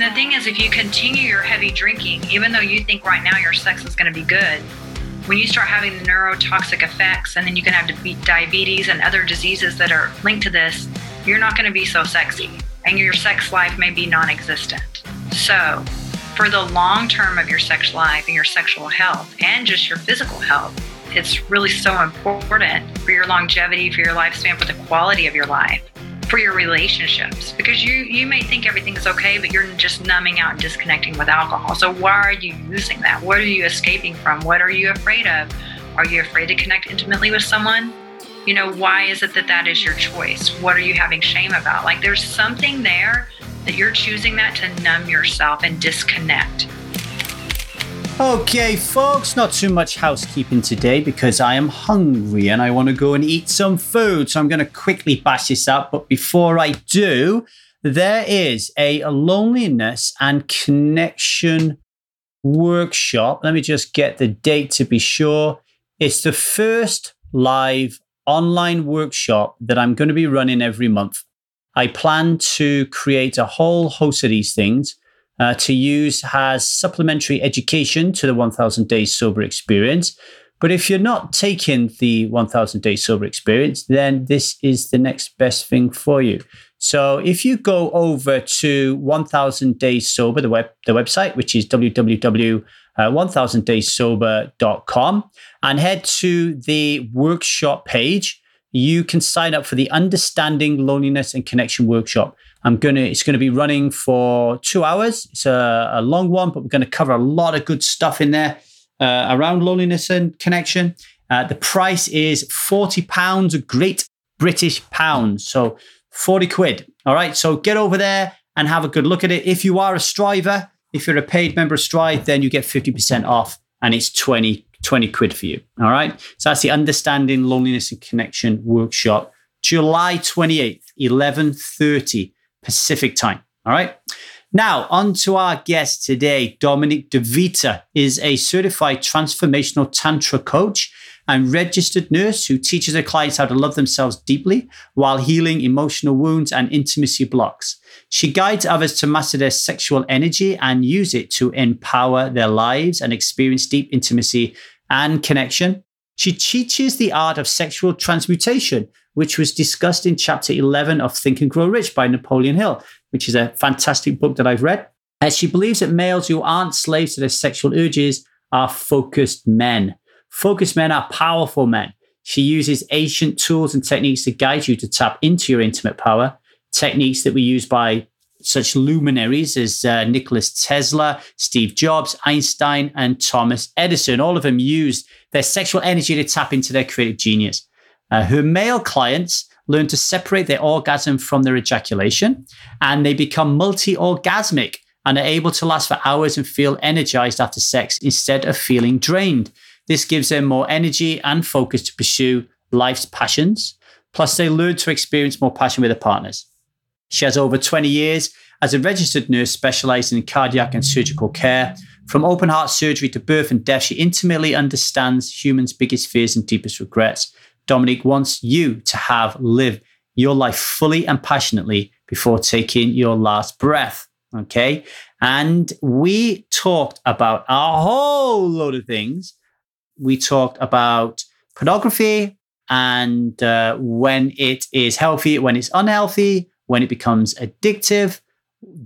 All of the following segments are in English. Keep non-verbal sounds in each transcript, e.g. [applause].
And the thing is, if you continue your heavy drinking, even though you think right now your sex is going to be good, when you start having the neurotoxic effects and then you can have diabetes and other diseases that are linked to this, you're not going to be so sexy and your sex life may be non existent. So, for the long term of your sex life and your sexual health and just your physical health, it's really so important for your longevity, for your lifespan, for the quality of your life, for your relationships. Because you you may think everything's okay, but you're just numbing out and disconnecting with alcohol. So why are you using that? What are you escaping from? What are you afraid of? Are you afraid to connect intimately with someone? You know, why is it that that is your choice? What are you having shame about? Like there's something there that you're choosing that to numb yourself and disconnect. Okay, folks, not too much housekeeping today because I am hungry and I want to go and eat some food. So I'm going to quickly bash this up. But before I do, there is a loneliness and connection workshop. Let me just get the date to be sure. It's the first live online workshop that I'm going to be running every month. I plan to create a whole host of these things uh, to use as supplementary education to the 1000 Days Sober Experience. But if you're not taking the 1000 Days Sober Experience, then this is the next best thing for you. So if you go over to 1000 Days Sober, the web the website, which is www.1000dayssober.com, and head to the workshop page, you can sign up for the Understanding Loneliness and Connection workshop. I'm gonna. It's gonna be running for two hours. It's a, a long one, but we're gonna cover a lot of good stuff in there uh, around loneliness and connection. Uh, the price is forty pounds, great British pounds. So forty quid. All right. So get over there and have a good look at it. If you are a striver, if you're a paid member of Strive, then you get fifty percent off, and it's twenty 20 quid for you. All right. So that's the Understanding Loneliness and Connection workshop, July 28th, 11:30 Pacific time. All right. Now, on to our guest today. Dominic DeVita is a certified transformational Tantra coach and registered nurse who teaches her clients how to love themselves deeply while healing emotional wounds and intimacy blocks. She guides others to master their sexual energy and use it to empower their lives and experience deep intimacy and connection. She teaches the art of sexual transmutation, which was discussed in chapter 11 of Think and Grow Rich by Napoleon Hill, which is a fantastic book that I've read. As she believes that males who aren't slaves to their sexual urges are focused men. Focused men are powerful men. She uses ancient tools and techniques to guide you to tap into your intimate power, techniques that were used by such luminaries as uh, Nikola Tesla, Steve Jobs, Einstein, and Thomas Edison. All of them used their sexual energy to tap into their creative genius. Uh, her male clients learn to separate their orgasm from their ejaculation, and they become multi orgasmic and are able to last for hours and feel energized after sex instead of feeling drained. This gives them more energy and focus to pursue life's passions. Plus, they learn to experience more passion with their partners. She has over 20 years as a registered nurse specializing in cardiac and surgical care. From open heart surgery to birth and death, she intimately understands humans' biggest fears and deepest regrets. Dominique wants you to have live your life fully and passionately before taking your last breath. Okay. And we talked about a whole load of things. We talked about pornography and uh, when it is healthy, when it's unhealthy, when it becomes addictive,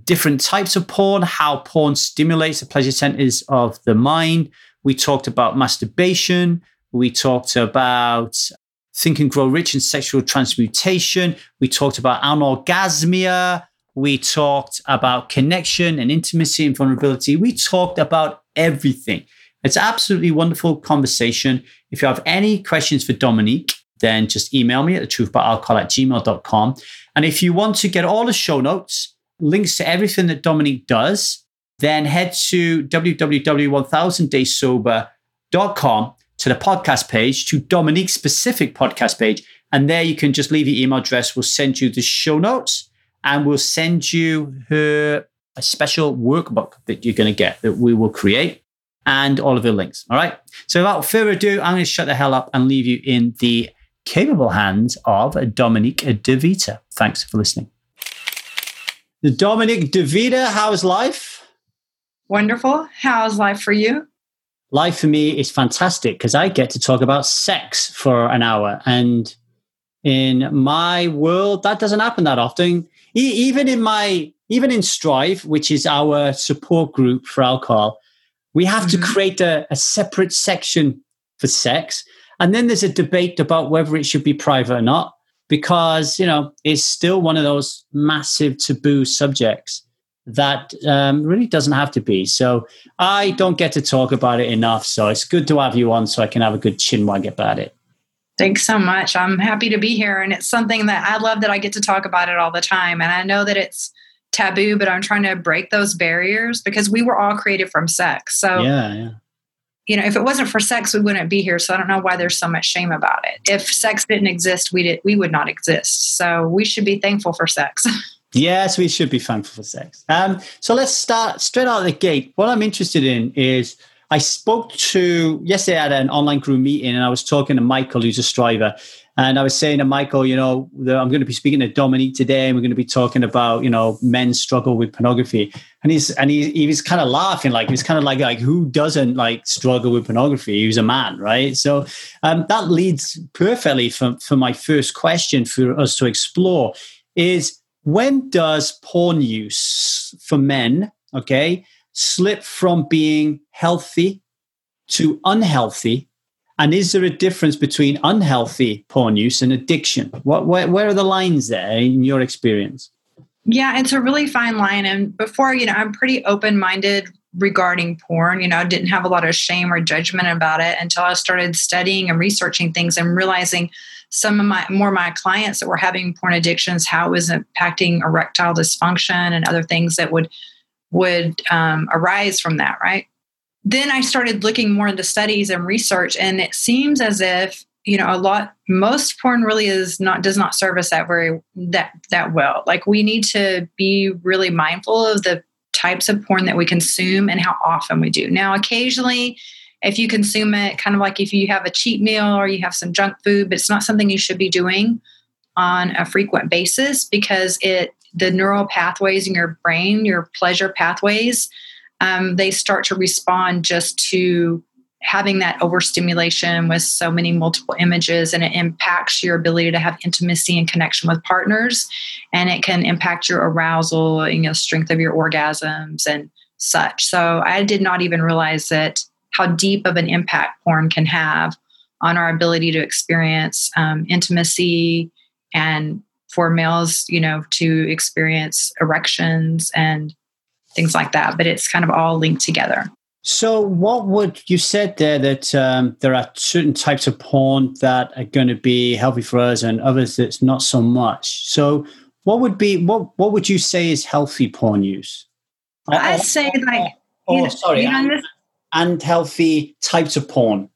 different types of porn, how porn stimulates the pleasure centers of the mind. We talked about masturbation. We talked about think and grow rich and sexual transmutation. We talked about anorgasmia. We talked about connection and intimacy and vulnerability. We talked about everything. It's absolutely wonderful conversation. If you have any questions for Dominique, then just email me at the truthboutalcohol at gmail.com. And if you want to get all the show notes, links to everything that Dominique does, then head to www.1000dayssober.com to the podcast page, to Dominique's specific podcast page. And there you can just leave your email address. We'll send you the show notes and we'll send you her a special workbook that you're going to get that we will create and all of the links. All right. So without further ado, I'm going to shut the hell up and leave you in the capable hands of Dominique DeVita. Thanks for listening. Dominique DeVita, how's life? Wonderful. How's life for you? Life for me is fantastic because I get to talk about sex for an hour. And in my world, that doesn't happen that often. E- even in my, even in Strive, which is our support group for alcohol, we have mm-hmm. to create a, a separate section for sex. And then there's a debate about whether it should be private or not because you know it's still one of those massive taboo subjects that um, really doesn't have to be. So I don't get to talk about it enough. So it's good to have you on so I can have a good chinwag about it. Thanks so much. I'm happy to be here. And it's something that I love that I get to talk about it all the time. And I know that it's taboo, but I'm trying to break those barriers because we were all created from sex. So yeah, yeah you know, if it wasn't for sex, we wouldn't be here. So I don't know why there's so much shame about it. If sex didn't exist, we did we would not exist. So we should be thankful for sex. [laughs] yes, we should be thankful for sex. Um, so let's start straight out of the gate. What I'm interested in is I spoke to yesterday at an online group meeting, and I was talking to Michael, who's a striver, and I was saying to Michael, you know, I'm going to be speaking to Dominique today, and we're going to be talking about, you know, men's struggle with pornography. And he's and he, he was kind of laughing, like he's kind of like like who doesn't like struggle with pornography? Was a man, right? So um, that leads perfectly for for my first question for us to explore is when does porn use for men, okay, slip from being healthy to unhealthy and is there a difference between unhealthy porn use and addiction? What, where, where are the lines there in your experience? Yeah, it's a really fine line. And before, you know, I'm pretty open minded regarding porn. You know, I didn't have a lot of shame or judgment about it until I started studying and researching things and realizing some of my more my clients that were having porn addictions, how it was impacting erectile dysfunction and other things that would would um, arise from that, right? then I started looking more into studies and research, and it seems as if you know a lot most porn really is not does not serve us that very that that well. Like we need to be really mindful of the types of porn that we consume and how often we do. Now, occasionally, if you consume it, kind of like if you have a cheat meal or you have some junk food, but it's not something you should be doing on a frequent basis because it the neural pathways in your brain, your pleasure pathways, um, they start to respond just to having that overstimulation with so many multiple images and it impacts your ability to have intimacy and connection with partners. And it can impact your arousal and you know strength of your orgasms and such. So i did not even realize that how deep of an impact porn can have on our ability to experience um, intimacy and for males you know to experience erections and things like that. But it's kind of all linked together. So, what would you said there that um, there are certain types of porn that are going to be healthy for us, and others that's not so much. So, what would be what what would you say is healthy porn use? I say like oh, sorry, you know, and, and healthy types of porn.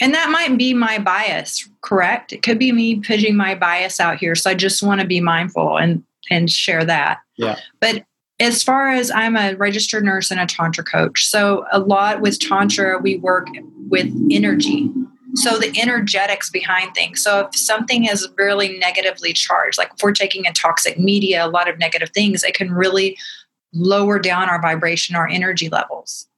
And that might be my bias, correct? It could be me putting my bias out here. So I just want to be mindful and and share that. Yeah. But as far as I'm a registered nurse and a Tantra coach. So, a lot with Tantra, we work with energy. So, the energetics behind things. So, if something is really negatively charged, like if we're taking in toxic media, a lot of negative things, it can really lower down our vibration, our energy levels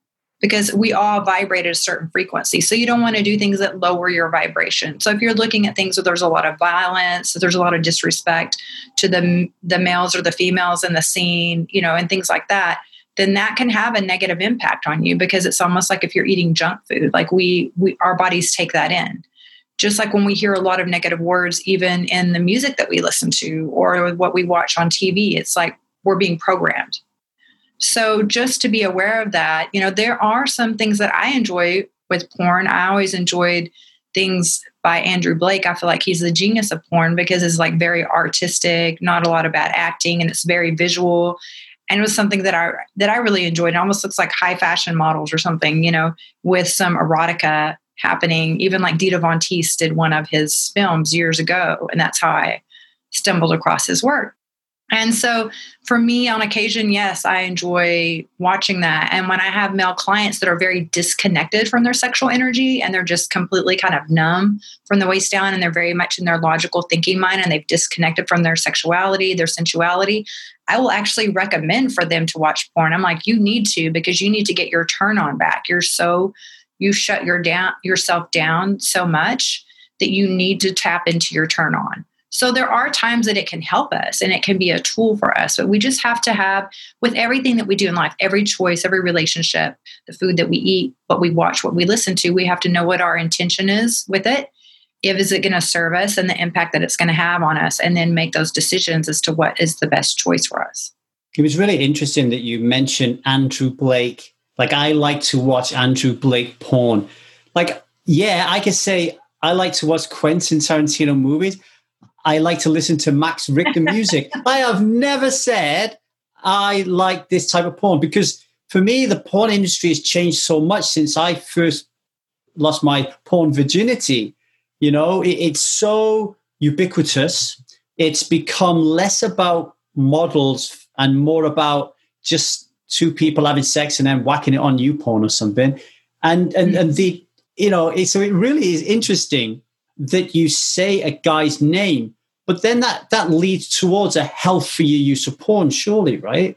because we all vibrate at a certain frequency. So you don't want to do things that lower your vibration. So if you're looking at things where there's a lot of violence, there's a lot of disrespect to the the males or the females in the scene, you know, and things like that, then that can have a negative impact on you because it's almost like if you're eating junk food, like we we our bodies take that in. Just like when we hear a lot of negative words, even in the music that we listen to or what we watch on TV, it's like we're being programmed so just to be aware of that, you know, there are some things that I enjoy with porn. I always enjoyed things by Andrew Blake. I feel like he's the genius of porn because it's like very artistic, not a lot of bad acting, and it's very visual. And it was something that I that I really enjoyed. It almost looks like high fashion models or something, you know, with some erotica happening. Even like Dita Von Teese did one of his films years ago, and that's how I stumbled across his work. And so for me, on occasion, yes, I enjoy watching that. And when I have male clients that are very disconnected from their sexual energy and they're just completely kind of numb from the waist down and they're very much in their logical thinking mind and they've disconnected from their sexuality, their sensuality, I will actually recommend for them to watch porn. I'm like, you need to because you need to get your turn on back. You're so, you shut your down yourself down so much that you need to tap into your turn on. So there are times that it can help us and it can be a tool for us, but we just have to have with everything that we do in life, every choice, every relationship, the food that we eat, what we watch, what we listen to, we have to know what our intention is with it. If is it going to serve us and the impact that it's going to have on us, and then make those decisions as to what is the best choice for us. It was really interesting that you mentioned Andrew Blake. Like I like to watch Andrew Blake porn. Like, yeah, I could say I like to watch Quentin Tarantino movies I like to listen to Max Richter music. [laughs] I have never said I like this type of porn because for me, the porn industry has changed so much since I first lost my porn virginity. You know, it, it's so ubiquitous. It's become less about models and more about just two people having sex and then whacking it on YouPorn or something. And and and the you know, it, so it really is interesting that you say a guy's name, but then that that leads towards a healthier use of porn, surely, right?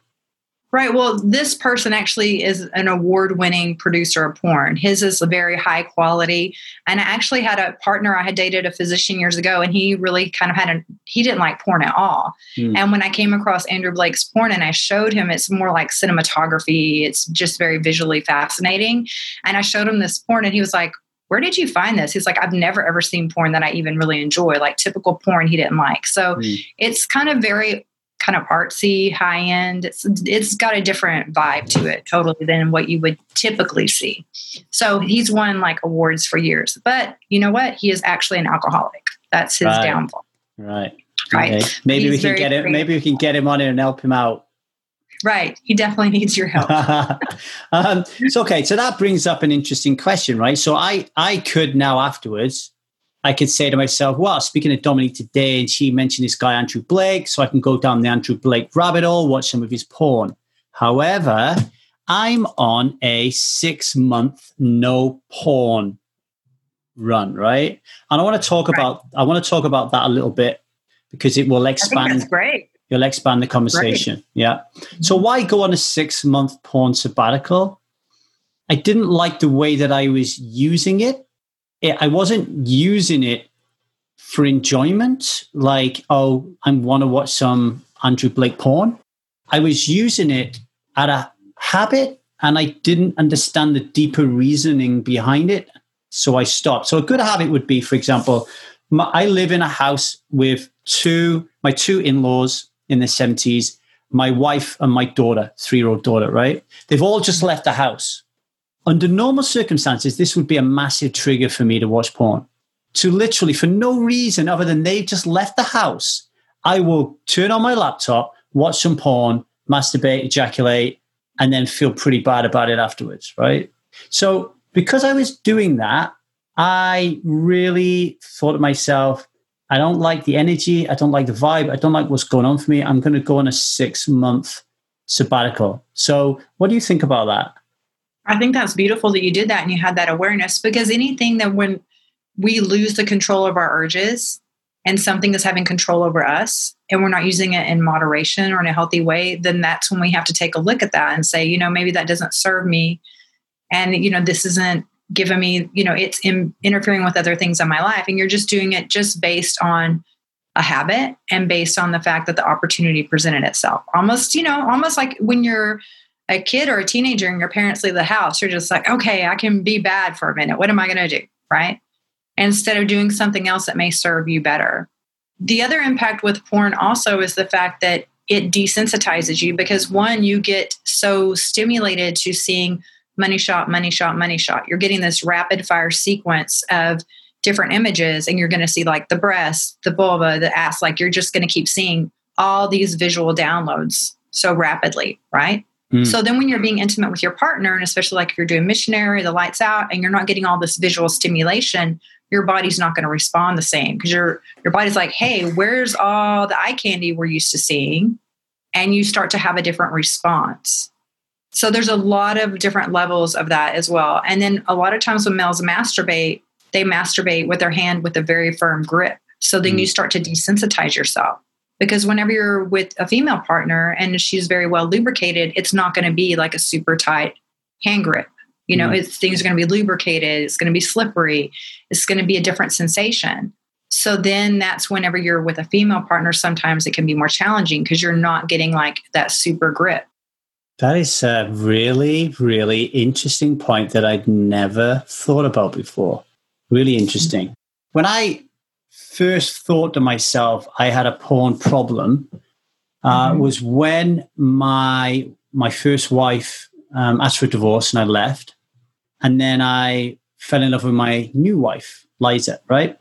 Right. Well, this person actually is an award winning producer of porn. His is a very high quality. And I actually had a partner, I had dated a physician years ago, and he really kind of had a, he didn't like porn at all. Mm. And when I came across Andrew Blake's porn and I showed him, it's more like cinematography, it's just very visually fascinating. And I showed him this porn, and he was like, where did you find this? He's like, I've never ever seen porn that I even really enjoy, like typical porn he didn't like. So mm. it's kind of very kind of artsy, high end. It's it's got a different vibe to it totally than what you would typically see. So he's won like awards for years. But you know what? He is actually an alcoholic. That's his right. downfall. Right. Right. Okay. Maybe he's we can get him maybe we can get him on here and help him out Right. He definitely needs your help. [laughs] um, so, okay. So that brings up an interesting question, right? So I, I could now afterwards, I could say to myself, well, speaking of Dominique today, and she mentioned this guy, Andrew Blake. So I can go down the Andrew Blake rabbit hole, watch some of his porn. However, I'm on a six month no porn run, right? And I want to talk right. about, I want to talk about that a little bit because it will expand. that's great You'll expand the conversation. Right. Yeah. So mm-hmm. why go on a six month porn sabbatical? I didn't like the way that I was using it. I wasn't using it for enjoyment, like, oh, I want to watch some Andrew Blake porn. I was using it at a habit and I didn't understand the deeper reasoning behind it. So I stopped. So a good habit would be, for example, my, I live in a house with two, my two in laws in the 70s, my wife and my daughter, three year old daughter, right? They've all just left the house. Under normal circumstances, this would be a massive trigger for me to watch porn. To literally, for no reason other than they've just left the house, I will turn on my laptop, watch some porn, masturbate, ejaculate, and then feel pretty bad about it afterwards, right? So, because I was doing that, I really thought to myself, I don't like the energy. I don't like the vibe. I don't like what's going on for me. I'm going to go on a six month sabbatical. So, what do you think about that? I think that's beautiful that you did that and you had that awareness because anything that when we lose the control of our urges and something is having control over us and we're not using it in moderation or in a healthy way, then that's when we have to take a look at that and say, you know, maybe that doesn't serve me. And, you know, this isn't given me, you know, it's in, interfering with other things in my life. And you're just doing it just based on a habit and based on the fact that the opportunity presented itself. Almost, you know, almost like when you're a kid or a teenager and your parents leave the house, you're just like, okay, I can be bad for a minute. What am I going to do? Right. Instead of doing something else that may serve you better. The other impact with porn also is the fact that it desensitizes you because one, you get so stimulated to seeing money shot, money shot, money shot. You're getting this rapid fire sequence of different images, and you're going to see like the breast, the vulva, the ass. Like you're just going to keep seeing all these visual downloads so rapidly, right? Mm. So then when you're being intimate with your partner, and especially like if you're doing missionary, the lights out, and you're not getting all this visual stimulation, your body's not going to respond the same because your your body's like, hey, where's all the eye candy we're used to seeing? and you start to have a different response. So there's a lot of different levels of that as well. And then a lot of times when males masturbate, they masturbate with their hand with a very firm grip. So then mm. you start to desensitize yourself. Because whenever you're with a female partner and she's very well lubricated, it's not going to be like a super tight hand grip. You know, mm. it's, things are going to be lubricated, it's going to be slippery, it's going to be a different sensation. So then that's whenever you're with a female partner, sometimes it can be more challenging because you're not getting like that super grip. That is a really, really interesting point that I'd never thought about before. Really interesting. When I first thought to myself I had a porn problem uh, mm-hmm. was when my my first wife um, asked for a divorce and I left, and then I fell in love with my new wife, Liza. Right,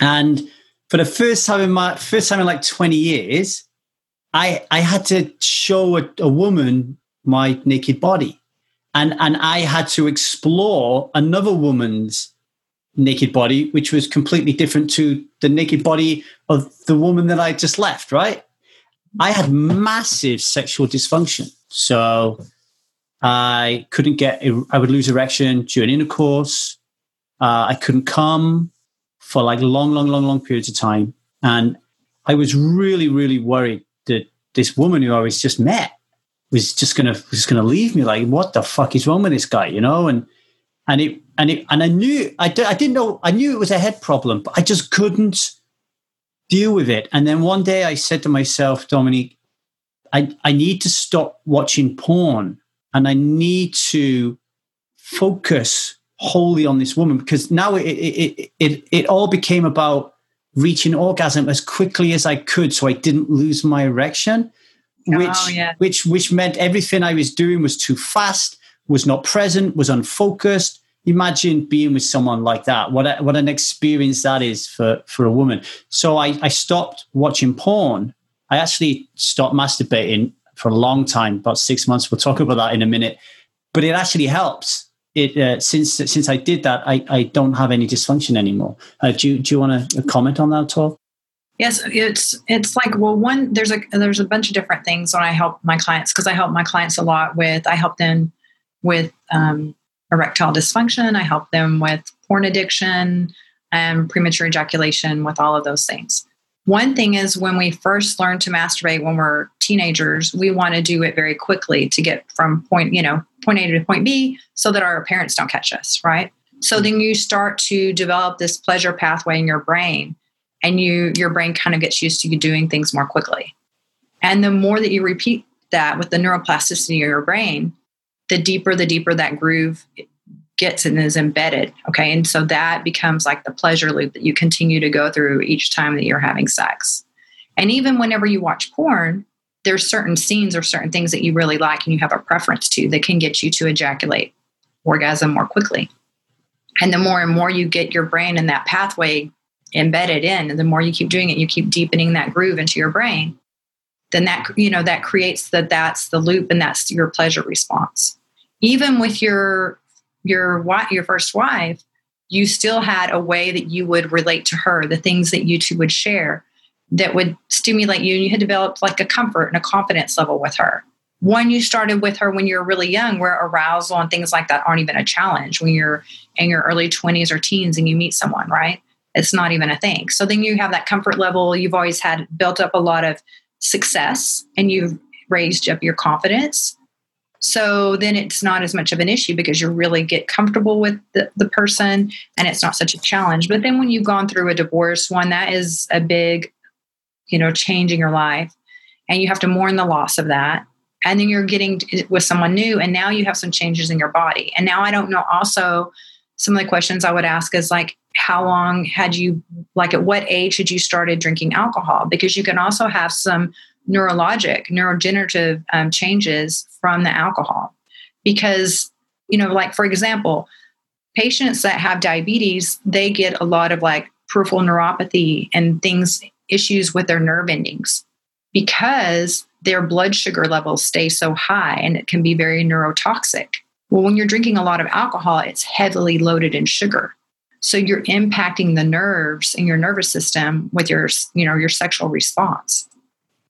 and for the first time in my first time in like twenty years, I I had to show a, a woman my naked body, and and I had to explore another woman's naked body, which was completely different to the naked body of the woman that I just left, right? I had massive sexual dysfunction. So I couldn't get, I would lose erection during intercourse. Uh, I couldn't come for like long, long, long, long periods of time. And I was really, really worried this woman who I was just met was just gonna was gonna leave me. Like, what the fuck is wrong with this guy? You know? And and it and it and I knew I, I didn't know I knew it was a head problem, but I just couldn't deal with it. And then one day I said to myself, Dominique, I I need to stop watching porn and I need to focus wholly on this woman because now it it it, it all became about reaching orgasm as quickly as I could so I didn't lose my erection oh, which oh, yeah. which which meant everything I was doing was too fast was not present, was unfocused. Imagine being with someone like that. What a, what an experience that is for for a woman. So I, I stopped watching porn. I actually stopped masturbating for a long time, about six months. We'll talk about that in a minute. But it actually helps. It uh, since since I did that, I, I don't have any dysfunction anymore. Uh, do you, do you want to comment on that at all? Yes, it's it's like well, one there's a there's a bunch of different things when I help my clients because I help my clients a lot with I help them with um, erectile dysfunction. I help them with porn addiction and premature ejaculation with all of those things. One thing is when we first learn to masturbate when we're teenagers, we want to do it very quickly to get from point, you know, point A to point B so that our parents don't catch us, right? So then you start to develop this pleasure pathway in your brain and you your brain kind of gets used to you doing things more quickly. And the more that you repeat that with the neuroplasticity of your brain, the deeper the deeper that groove gets and is embedded okay? And so that becomes like the pleasure loop that you continue to go through each time that you're having sex. And even whenever you watch porn there's certain scenes or certain things that you really like and you have a preference to that can get you to ejaculate orgasm more quickly. And the more and more you get your brain in that pathway embedded in and the more you keep doing it you keep deepening that groove into your brain then that you know that creates that that's the loop and that's your pleasure response. Even with your your your first wife you still had a way that you would relate to her the things that you two would share that would stimulate you and you had developed like a comfort and a confidence level with her. One you started with her when you're really young where arousal and things like that aren't even a challenge when you're in your early 20s or teens and you meet someone right? It's not even a thing. So then you have that comfort level. You've always had built up a lot of success and you've raised up your confidence. So then it's not as much of an issue because you really get comfortable with the, the person and it's not such a challenge. But then when you've gone through a divorce, one that is a big, you know, change in your life and you have to mourn the loss of that. And then you're getting with someone new and now you have some changes in your body. And now I don't know also some of the questions I would ask is like, how long had you, like, at what age had you started drinking alcohol? Because you can also have some neurologic, neurodegenerative um, changes from the alcohol. Because, you know, like, for example, patients that have diabetes, they get a lot of like peripheral neuropathy and things, issues with their nerve endings because their blood sugar levels stay so high and it can be very neurotoxic. Well, when you're drinking a lot of alcohol, it's heavily loaded in sugar. So you're impacting the nerves in your nervous system with your, you know, your sexual response.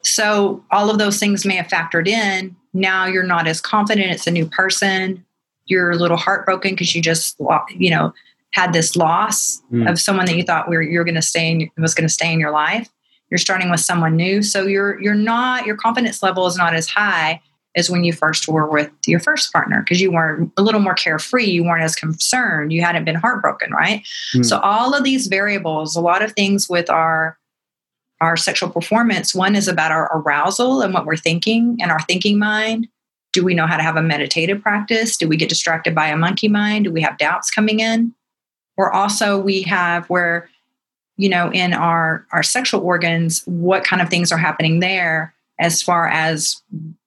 So all of those things may have factored in. Now you're not as confident. It's a new person. You're a little heartbroken because you just, you know, had this loss mm. of someone that you thought were you're going to stay in, was going to stay in your life. You're starting with someone new, so you're you're not your confidence level is not as high as when you first were with your first partner because you weren't a little more carefree. You weren't as concerned. You hadn't been heartbroken, right? Mm. So all of these variables, a lot of things with our our sexual performance. One is about our arousal and what we're thinking and our thinking mind. Do we know how to have a meditative practice? Do we get distracted by a monkey mind? Do we have doubts coming in? Or also we have where, you know, in our our sexual organs, what kind of things are happening there as far as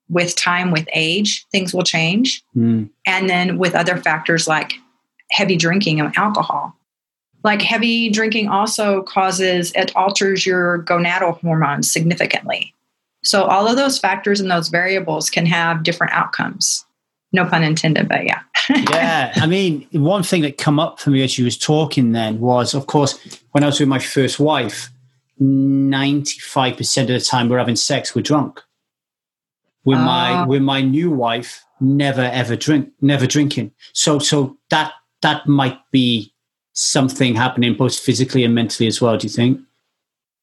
with time, with age, things will change. Mm. And then with other factors like heavy drinking and alcohol. Like heavy drinking also causes, it alters your gonadal hormones significantly. So all of those factors and those variables can have different outcomes. No pun intended, but yeah. [laughs] yeah. I mean, one thing that come up for me as you was talking then was, of course, when I was with my first wife, 95% of the time we're having sex, we're drunk. With uh, my ah. with my new wife, never ever drink, never drinking. So so that that might be something happening both physically and mentally as well, do you think?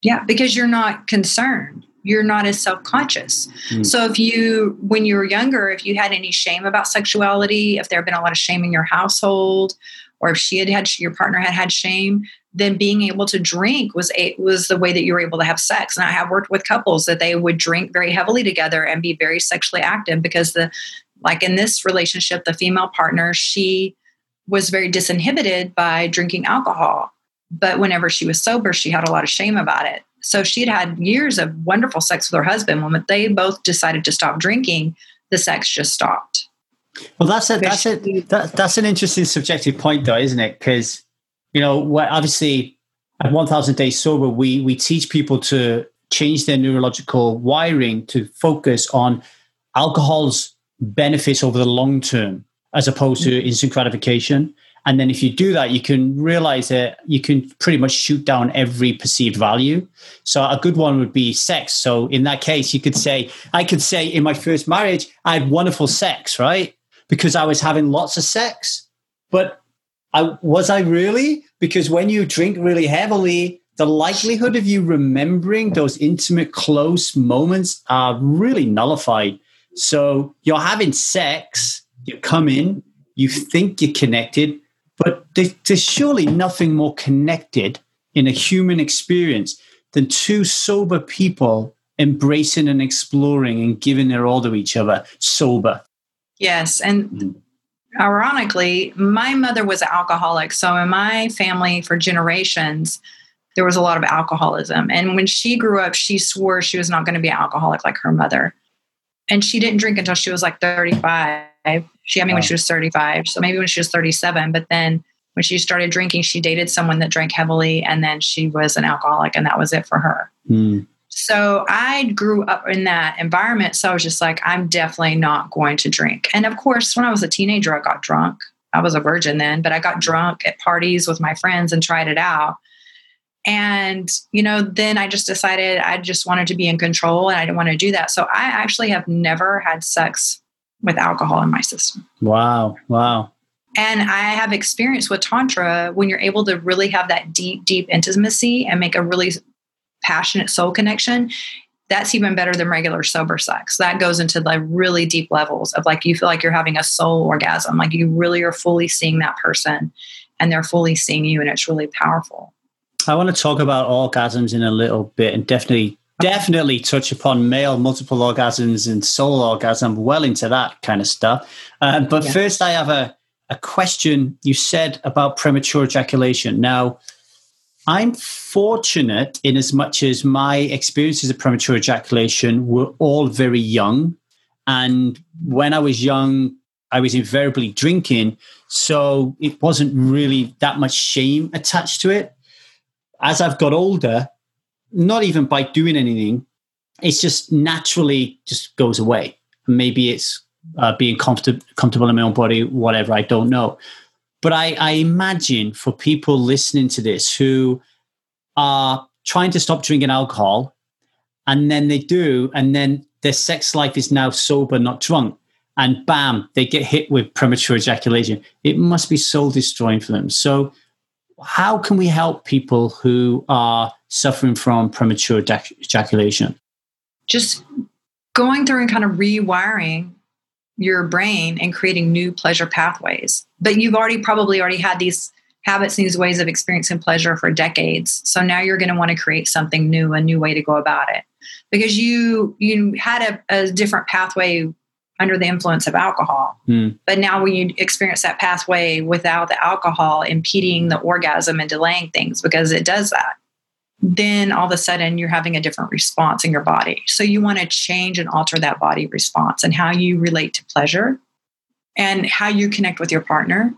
Yeah, because you're not concerned. You're not as self conscious. Mm. So, if you, when you were younger, if you had any shame about sexuality, if there had been a lot of shame in your household, or if she had had, your partner had had shame, then being able to drink was a, was the way that you were able to have sex. And I have worked with couples that they would drink very heavily together and be very sexually active because the, like in this relationship, the female partner, she was very disinhibited by drinking alcohol. But whenever she was sober, she had a lot of shame about it. So she had had years of wonderful sex with her husband. When they both decided to stop drinking, the sex just stopped. Well, that's a, that's a, that, that's an interesting subjective point, though, isn't it? Because you know, obviously, at 1,000 Days Sober, we we teach people to change their neurological wiring to focus on alcohol's benefits over the long term as opposed to mm-hmm. instant gratification. And then if you do that, you can realize that you can pretty much shoot down every perceived value. So a good one would be sex. So in that case, you could say, I could say in my first marriage, I had wonderful sex, right? Because I was having lots of sex. But I was I really? Because when you drink really heavily, the likelihood of you remembering those intimate, close moments are really nullified. So you're having sex you come in, you think you're connected, but there's surely nothing more connected in a human experience than two sober people embracing and exploring and giving their all to each other sober. Yes. And mm. ironically, my mother was an alcoholic. So in my family for generations, there was a lot of alcoholism. And when she grew up, she swore she was not going to be an alcoholic like her mother. And she didn't drink until she was like 35. She had me wow. when she was 35. So maybe when she was 37. But then when she started drinking, she dated someone that drank heavily and then she was an alcoholic and that was it for her. Mm. So I grew up in that environment. So I was just like, I'm definitely not going to drink. And of course, when I was a teenager, I got drunk. I was a virgin then, but I got drunk at parties with my friends and tried it out. And, you know, then I just decided I just wanted to be in control and I didn't want to do that. So I actually have never had sex with alcohol in my system. Wow. Wow. And I have experience with Tantra when you're able to really have that deep, deep intimacy and make a really passionate soul connection. That's even better than regular sober sex. That goes into like really deep levels of like you feel like you're having a soul orgasm, like you really are fully seeing that person and they're fully seeing you, and it's really powerful. I want to talk about orgasms in a little bit and definitely definitely touch upon male multiple orgasms and soul orgasm, well into that kind of stuff. Um, but yeah. first, I have a, a question you said about premature ejaculation. Now, I'm fortunate in as much as my experiences of premature ejaculation were all very young. And when I was young, I was invariably drinking. So it wasn't really that much shame attached to it. As I've got older, not even by doing anything, it's just naturally just goes away. Maybe it's uh, being comfortable comfortable in my own body, whatever. I don't know. But I, I imagine for people listening to this who are trying to stop drinking alcohol and then they do, and then their sex life is now sober, not drunk, and bam, they get hit with premature ejaculation. It must be soul destroying for them. So, how can we help people who are suffering from premature ejaculation? Just going through and kind of rewiring your brain and creating new pleasure pathways. But you've already probably already had these habits and these ways of experiencing pleasure for decades. So now you're going to want to create something new, a new way to go about it. Because you you had a, a different pathway under the influence of alcohol. Mm. But now when you experience that pathway without the alcohol impeding the orgasm and delaying things because it does that, then all of a sudden you're having a different response in your body. So you want to change and alter that body response and how you relate to pleasure and how you connect with your partner.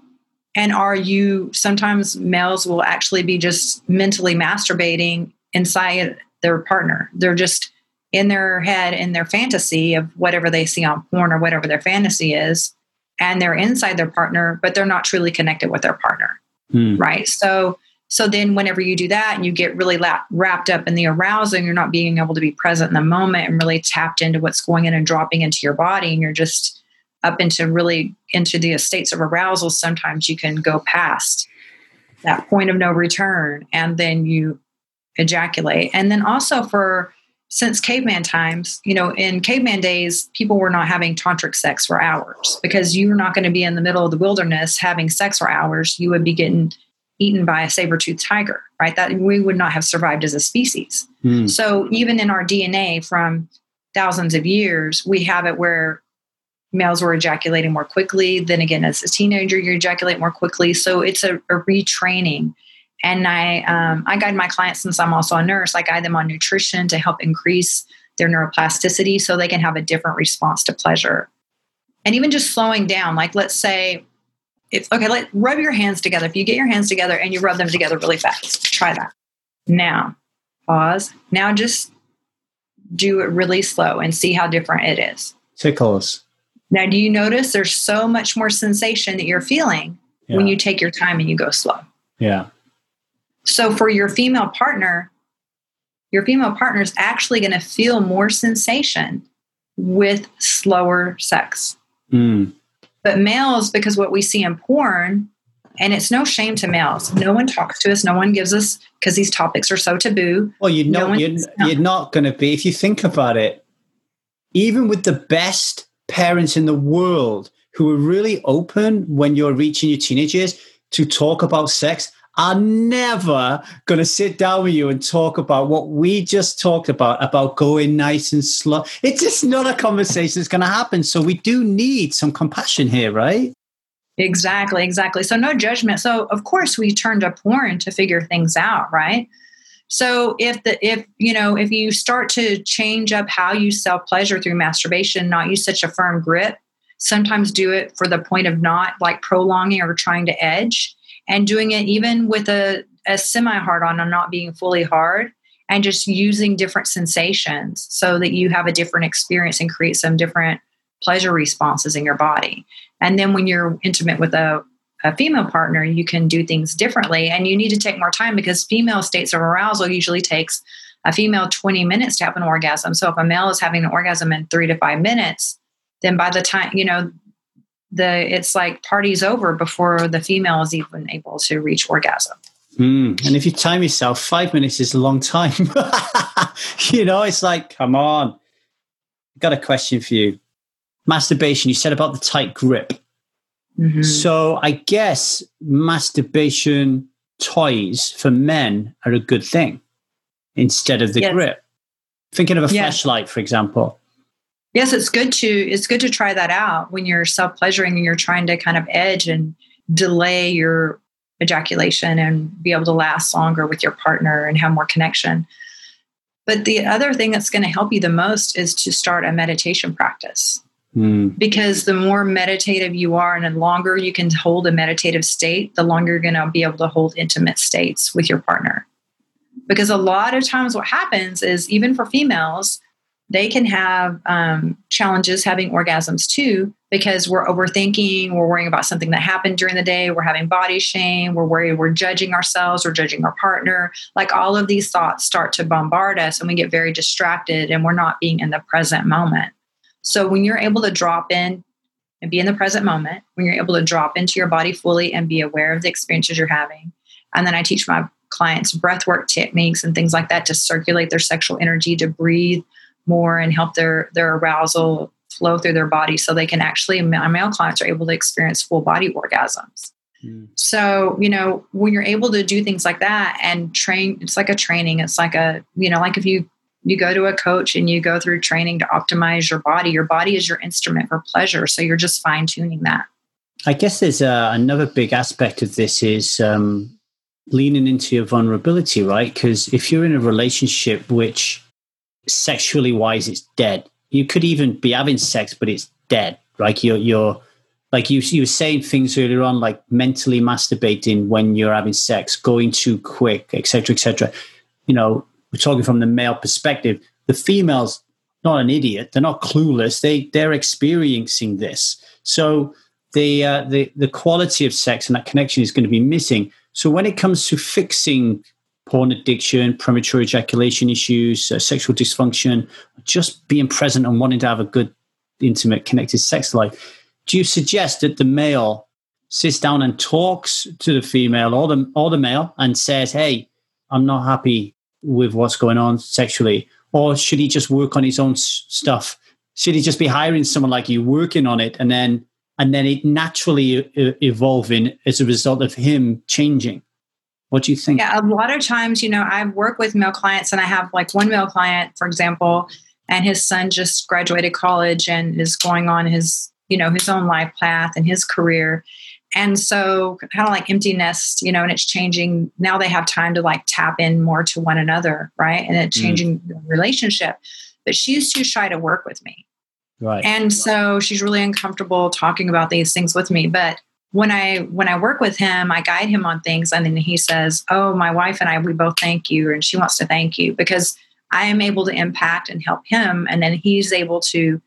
And are you sometimes males will actually be just mentally masturbating inside their partner. They're just in their head in their fantasy of whatever they see on porn or whatever their fantasy is and they're inside their partner but they're not truly connected with their partner mm. right so so then whenever you do that and you get really wrapped up in the arousal you're not being able to be present in the moment and really tapped into what's going in and dropping into your body and you're just up into really into the states of arousal sometimes you can go past that point of no return and then you ejaculate and then also for since caveman times, you know, in caveman days, people were not having tantric sex for hours because you were not going to be in the middle of the wilderness having sex for hours. You would be getting eaten by a saber-toothed tiger, right? That we would not have survived as a species. Mm. So even in our DNA from thousands of years, we have it where males were ejaculating more quickly. Then again, as a teenager, you ejaculate more quickly. So it's a, a retraining and I um, I guide my clients since I'm also a nurse. I guide them on nutrition to help increase their neuroplasticity so they can have a different response to pleasure. And even just slowing down, like let's say, if okay, let rub your hands together. If you get your hands together and you rub them together really fast, try that. Now, pause. Now just do it really slow and see how different it is. Tickles. Now, do you notice there's so much more sensation that you're feeling yeah. when you take your time and you go slow? Yeah. So for your female partner, your female partner is actually going to feel more sensation with slower sex. Mm. But males, because what we see in porn, and it's no shame to males. No one talks to us. No one gives us because these topics are so taboo. Well, you know, no you're, you're not going to be if you think about it. Even with the best parents in the world who are really open when you're reaching your teenagers to talk about sex, are never going to sit down with you and talk about what we just talked about, about going nice and slow. It's just not a conversation that's going to happen. So we do need some compassion here, right? Exactly, exactly. So no judgment. So of course we turn to porn to figure things out, right? So if the if you know if you start to change up how you self pleasure through masturbation, not use such a firm grip, sometimes do it for the point of not like prolonging or trying to edge and doing it even with a, a semi hard on and not being fully hard and just using different sensations so that you have a different experience and create some different pleasure responses in your body. And then when you're intimate with a, a female partner, you can do things differently and you need to take more time because female states of arousal usually takes a female 20 minutes to have an orgasm. So if a male is having an orgasm in three to five minutes, then by the time, you know, the it's like party's over before the female is even able to reach orgasm. Mm. And if you time yourself, five minutes is a long time. [laughs] you know, it's like, come on. I've got a question for you. Masturbation, you said about the tight grip. Mm-hmm. So I guess masturbation toys for men are a good thing instead of the yes. grip. Thinking of a yes. Fleshlight, for example yes it's good to it's good to try that out when you're self pleasuring and you're trying to kind of edge and delay your ejaculation and be able to last longer with your partner and have more connection. But the other thing that's going to help you the most is to start a meditation practice. Mm. because the more meditative you are and the longer you can hold a meditative state the longer you're going to be able to hold intimate states with your partner. Because a lot of times what happens is even for females they can have um, challenges having orgasms too because we're overthinking we're worrying about something that happened during the day we're having body shame we're worried we're judging ourselves we're judging our partner. Like all of these thoughts start to bombard us and we get very distracted and we're not being in the present moment. So when you're able to drop in and be in the present moment when you're able to drop into your body fully and be aware of the experiences you're having and then i teach my clients breathwork techniques and things like that to circulate their sexual energy to breathe more and help their their arousal flow through their body so they can actually my male clients are able to experience full body orgasms. Mm. so you know when you're able to do things like that and train it's like a training. It's like a you know like if you you go to a coach and you go through training to optimize your body your body is your instrument for pleasure. So you're just fine tuning that. I guess there's uh, another big aspect of this is um, leaning into your vulnerability right? Because if you're in a relationship which sexually wise, it's dead. You could even be having sex, but it's dead. Like you're, you're, like you, you were saying things earlier on, like mentally masturbating when you're having sex, going too quick, etc., etc. You know, we're talking from the male perspective. The female's not an idiot; they're not clueless. They they're experiencing this, so the uh, the the quality of sex and that connection is going to be missing. So when it comes to fixing porn addiction, premature ejaculation issues, uh, sexual dysfunction, just being present and wanting to have a good, intimate, connected sex life. Do you suggest that the male sits down and talks to the female or the or the male and says, "Hey, I'm not happy with what's going on sexually," or should he just work on his own s- stuff? Should he just be hiring someone like you working on it and then and then it naturally uh, evolving as a result of him changing? What do you think? Yeah, a lot of times, you know, I've worked with male clients and I have like one male client, for example, and his son just graduated college and is going on his, you know, his own life path and his career. And so kind of like empty nest, you know, and it's changing. Now they have time to like tap in more to one another, right? And it's mm. changing mm. the relationship. But she's too shy to work with me. Right. And so she's really uncomfortable talking about these things with me. But when I when I work with him, I guide him on things, and then he says, "Oh, my wife and I, we both thank you," and she wants to thank you because I am able to impact and help him, and then he's able to,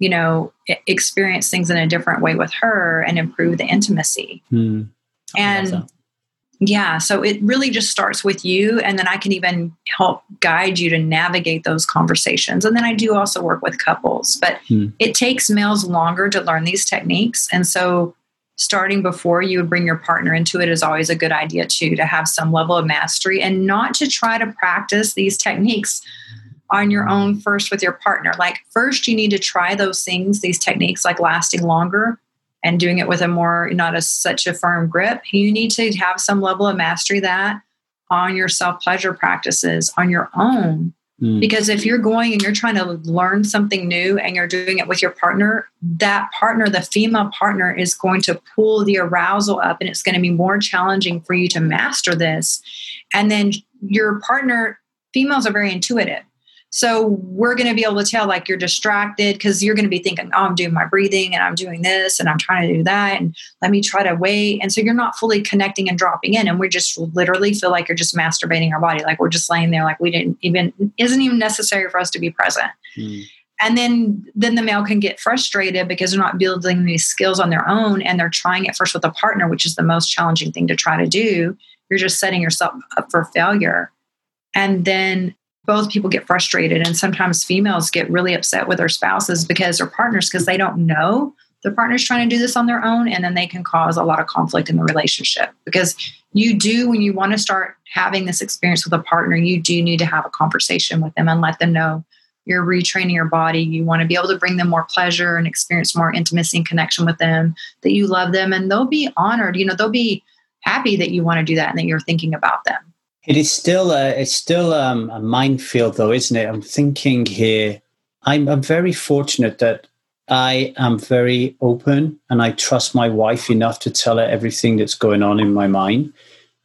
you know, experience things in a different way with her and improve the intimacy. Hmm. And yeah, so it really just starts with you, and then I can even help guide you to navigate those conversations. And then I do also work with couples, but hmm. it takes males longer to learn these techniques, and so starting before you would bring your partner into it is always a good idea too to have some level of mastery and not to try to practice these techniques on your own first with your partner. Like first you need to try those things these techniques like lasting longer and doing it with a more not a such a firm grip. You need to have some level of mastery that on your self pleasure practices on your own Mm. Because if you're going and you're trying to learn something new and you're doing it with your partner, that partner, the female partner, is going to pull the arousal up and it's going to be more challenging for you to master this. And then your partner, females are very intuitive. So we're going to be able to tell like you're distracted because you're going to be thinking, oh, I'm doing my breathing and I'm doing this and I'm trying to do that. And let me try to wait. And so you're not fully connecting and dropping in. And we just literally feel like you're just masturbating our body. Like we're just laying there, like we didn't even, isn't even necessary for us to be present. Mm. And then, then the male can get frustrated because they're not building these skills on their own and they're trying it first with a partner, which is the most challenging thing to try to do. You're just setting yourself up for failure. And then both people get frustrated and sometimes females get really upset with their spouses because their partners because they don't know their partner's trying to do this on their own and then they can cause a lot of conflict in the relationship. Because you do when you want to start having this experience with a partner you do need to have a conversation with them and let them know you're retraining your body you want to be able to bring them more pleasure and experience more intimacy and connection with them that you love them and they'll be honored you know they'll be happy that you want to do that and that you're thinking about them it is still a, it's still um, a minefield, though, isn't it? I'm thinking here. I'm, I'm very fortunate that I am very open and I trust my wife enough to tell her everything that's going on in my mind.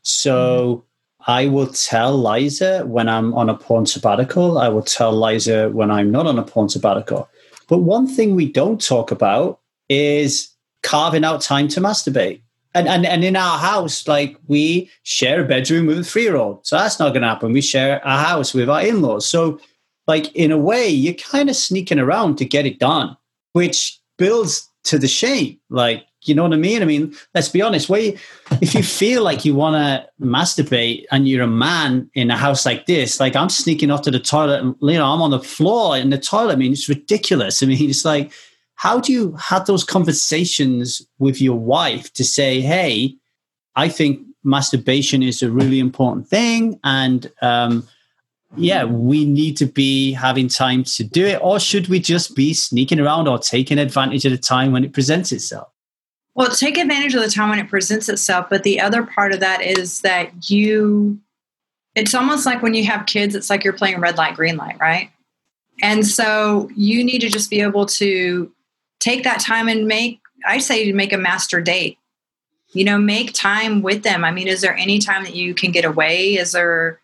So mm-hmm. I will tell Liza when I'm on a porn sabbatical. I will tell Liza when I'm not on a porn sabbatical. But one thing we don't talk about is carving out time to masturbate and, and and in our house, like we share a bedroom with a three year old, so that's not going to happen. We share a house with our in laws, so like in a way, you're kind of sneaking around to get it done, which builds to the shame. Like, you know what I mean? I mean, let's be honest. Where if you feel like you want to masturbate and you're a man in a house like this, like I'm sneaking off to the toilet and you know I'm on the floor in the toilet. I mean, it's ridiculous. I mean, [laughs] it's like, how do you have those conversations with your wife to say, "Hey, I think masturbation is a really important thing," and um, yeah, we need to be having time to do it, or should we just be sneaking around or taking advantage of the time when it presents itself? Well, take advantage of the time when it presents itself. But the other part of that is that you, it's almost like when you have kids, it's like you're playing red light, green light, right? And so you need to just be able to take that time and make, I say to make a master date. You know, make time with them. I mean, is there any time that you can get away? Is there,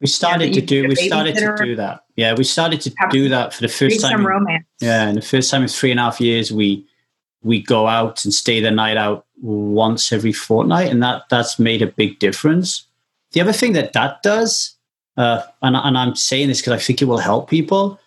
we started to do. We started to do that. Yeah, we started to do that for the first time. Some romance. Yeah, and the first time in three and a half years, we we go out and stay the night out once every fortnight, and that that's made a big difference. The other thing that that does, uh, and and I'm saying this because I think it will help people.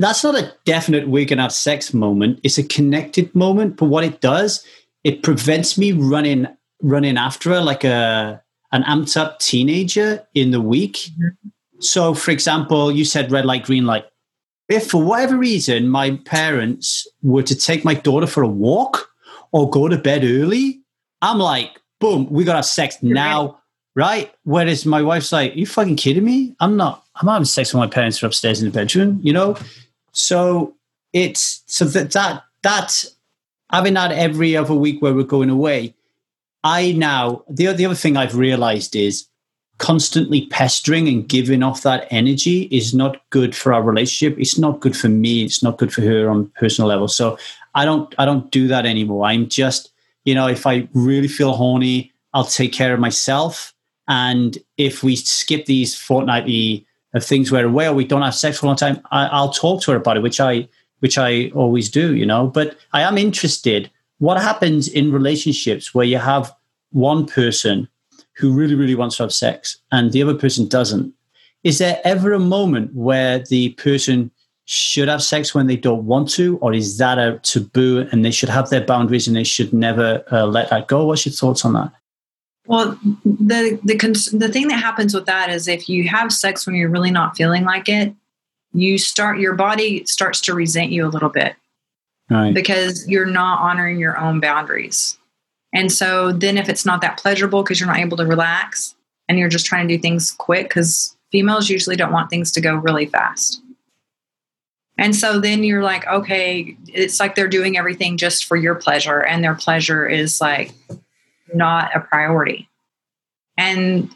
That's not a definite we're gonna have sex moment. It's a connected moment, but what it does, it prevents me running running after her like a an amped up teenager in the week. Mm-hmm. So, for example, you said red light, green light. If for whatever reason my parents were to take my daughter for a walk or go to bed early, I'm like, boom, we got to have sex You're now, ready. right? Whereas my wife's like, you fucking kidding me? I'm not, I'm not having sex with my parents are upstairs in the bedroom, you know? So it's, so that, that, that, having that every other week where we're going away, I now the the other thing I've realized is constantly pestering and giving off that energy is not good for our relationship. It's not good for me. It's not good for her on personal level. So I don't I don't do that anymore. I'm just you know if I really feel horny, I'll take care of myself. And if we skip these fortnightly uh, things where or we don't have sex for a long time, I, I'll talk to her about it, which I which I always do. You know, but I am interested what happens in relationships where you have one person who really, really wants to have sex and the other person doesn't? Is there ever a moment where the person should have sex when they don't want to, or is that a taboo and they should have their boundaries and they should never uh, let that go? What's your thoughts on that? Well, the the the thing that happens with that is if you have sex when you're really not feeling like it, you start your body starts to resent you a little bit right. because you're not honoring your own boundaries. And so then if it's not that pleasurable because you're not able to relax and you're just trying to do things quick because females usually don't want things to go really fast. And so then you're like, okay, it's like they're doing everything just for your pleasure and their pleasure is like not a priority. And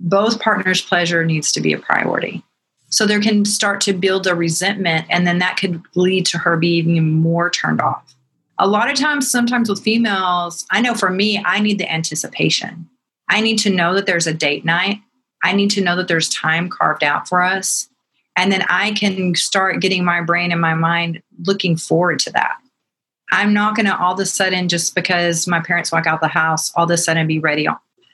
both partners' pleasure needs to be a priority. So there can start to build a resentment, and then that could lead to her being more turned off. A lot of times, sometimes with females, I know for me, I need the anticipation. I need to know that there's a date night. I need to know that there's time carved out for us. And then I can start getting my brain and my mind looking forward to that. I'm not going to all of a sudden, just because my parents walk out the house, all of a sudden be ready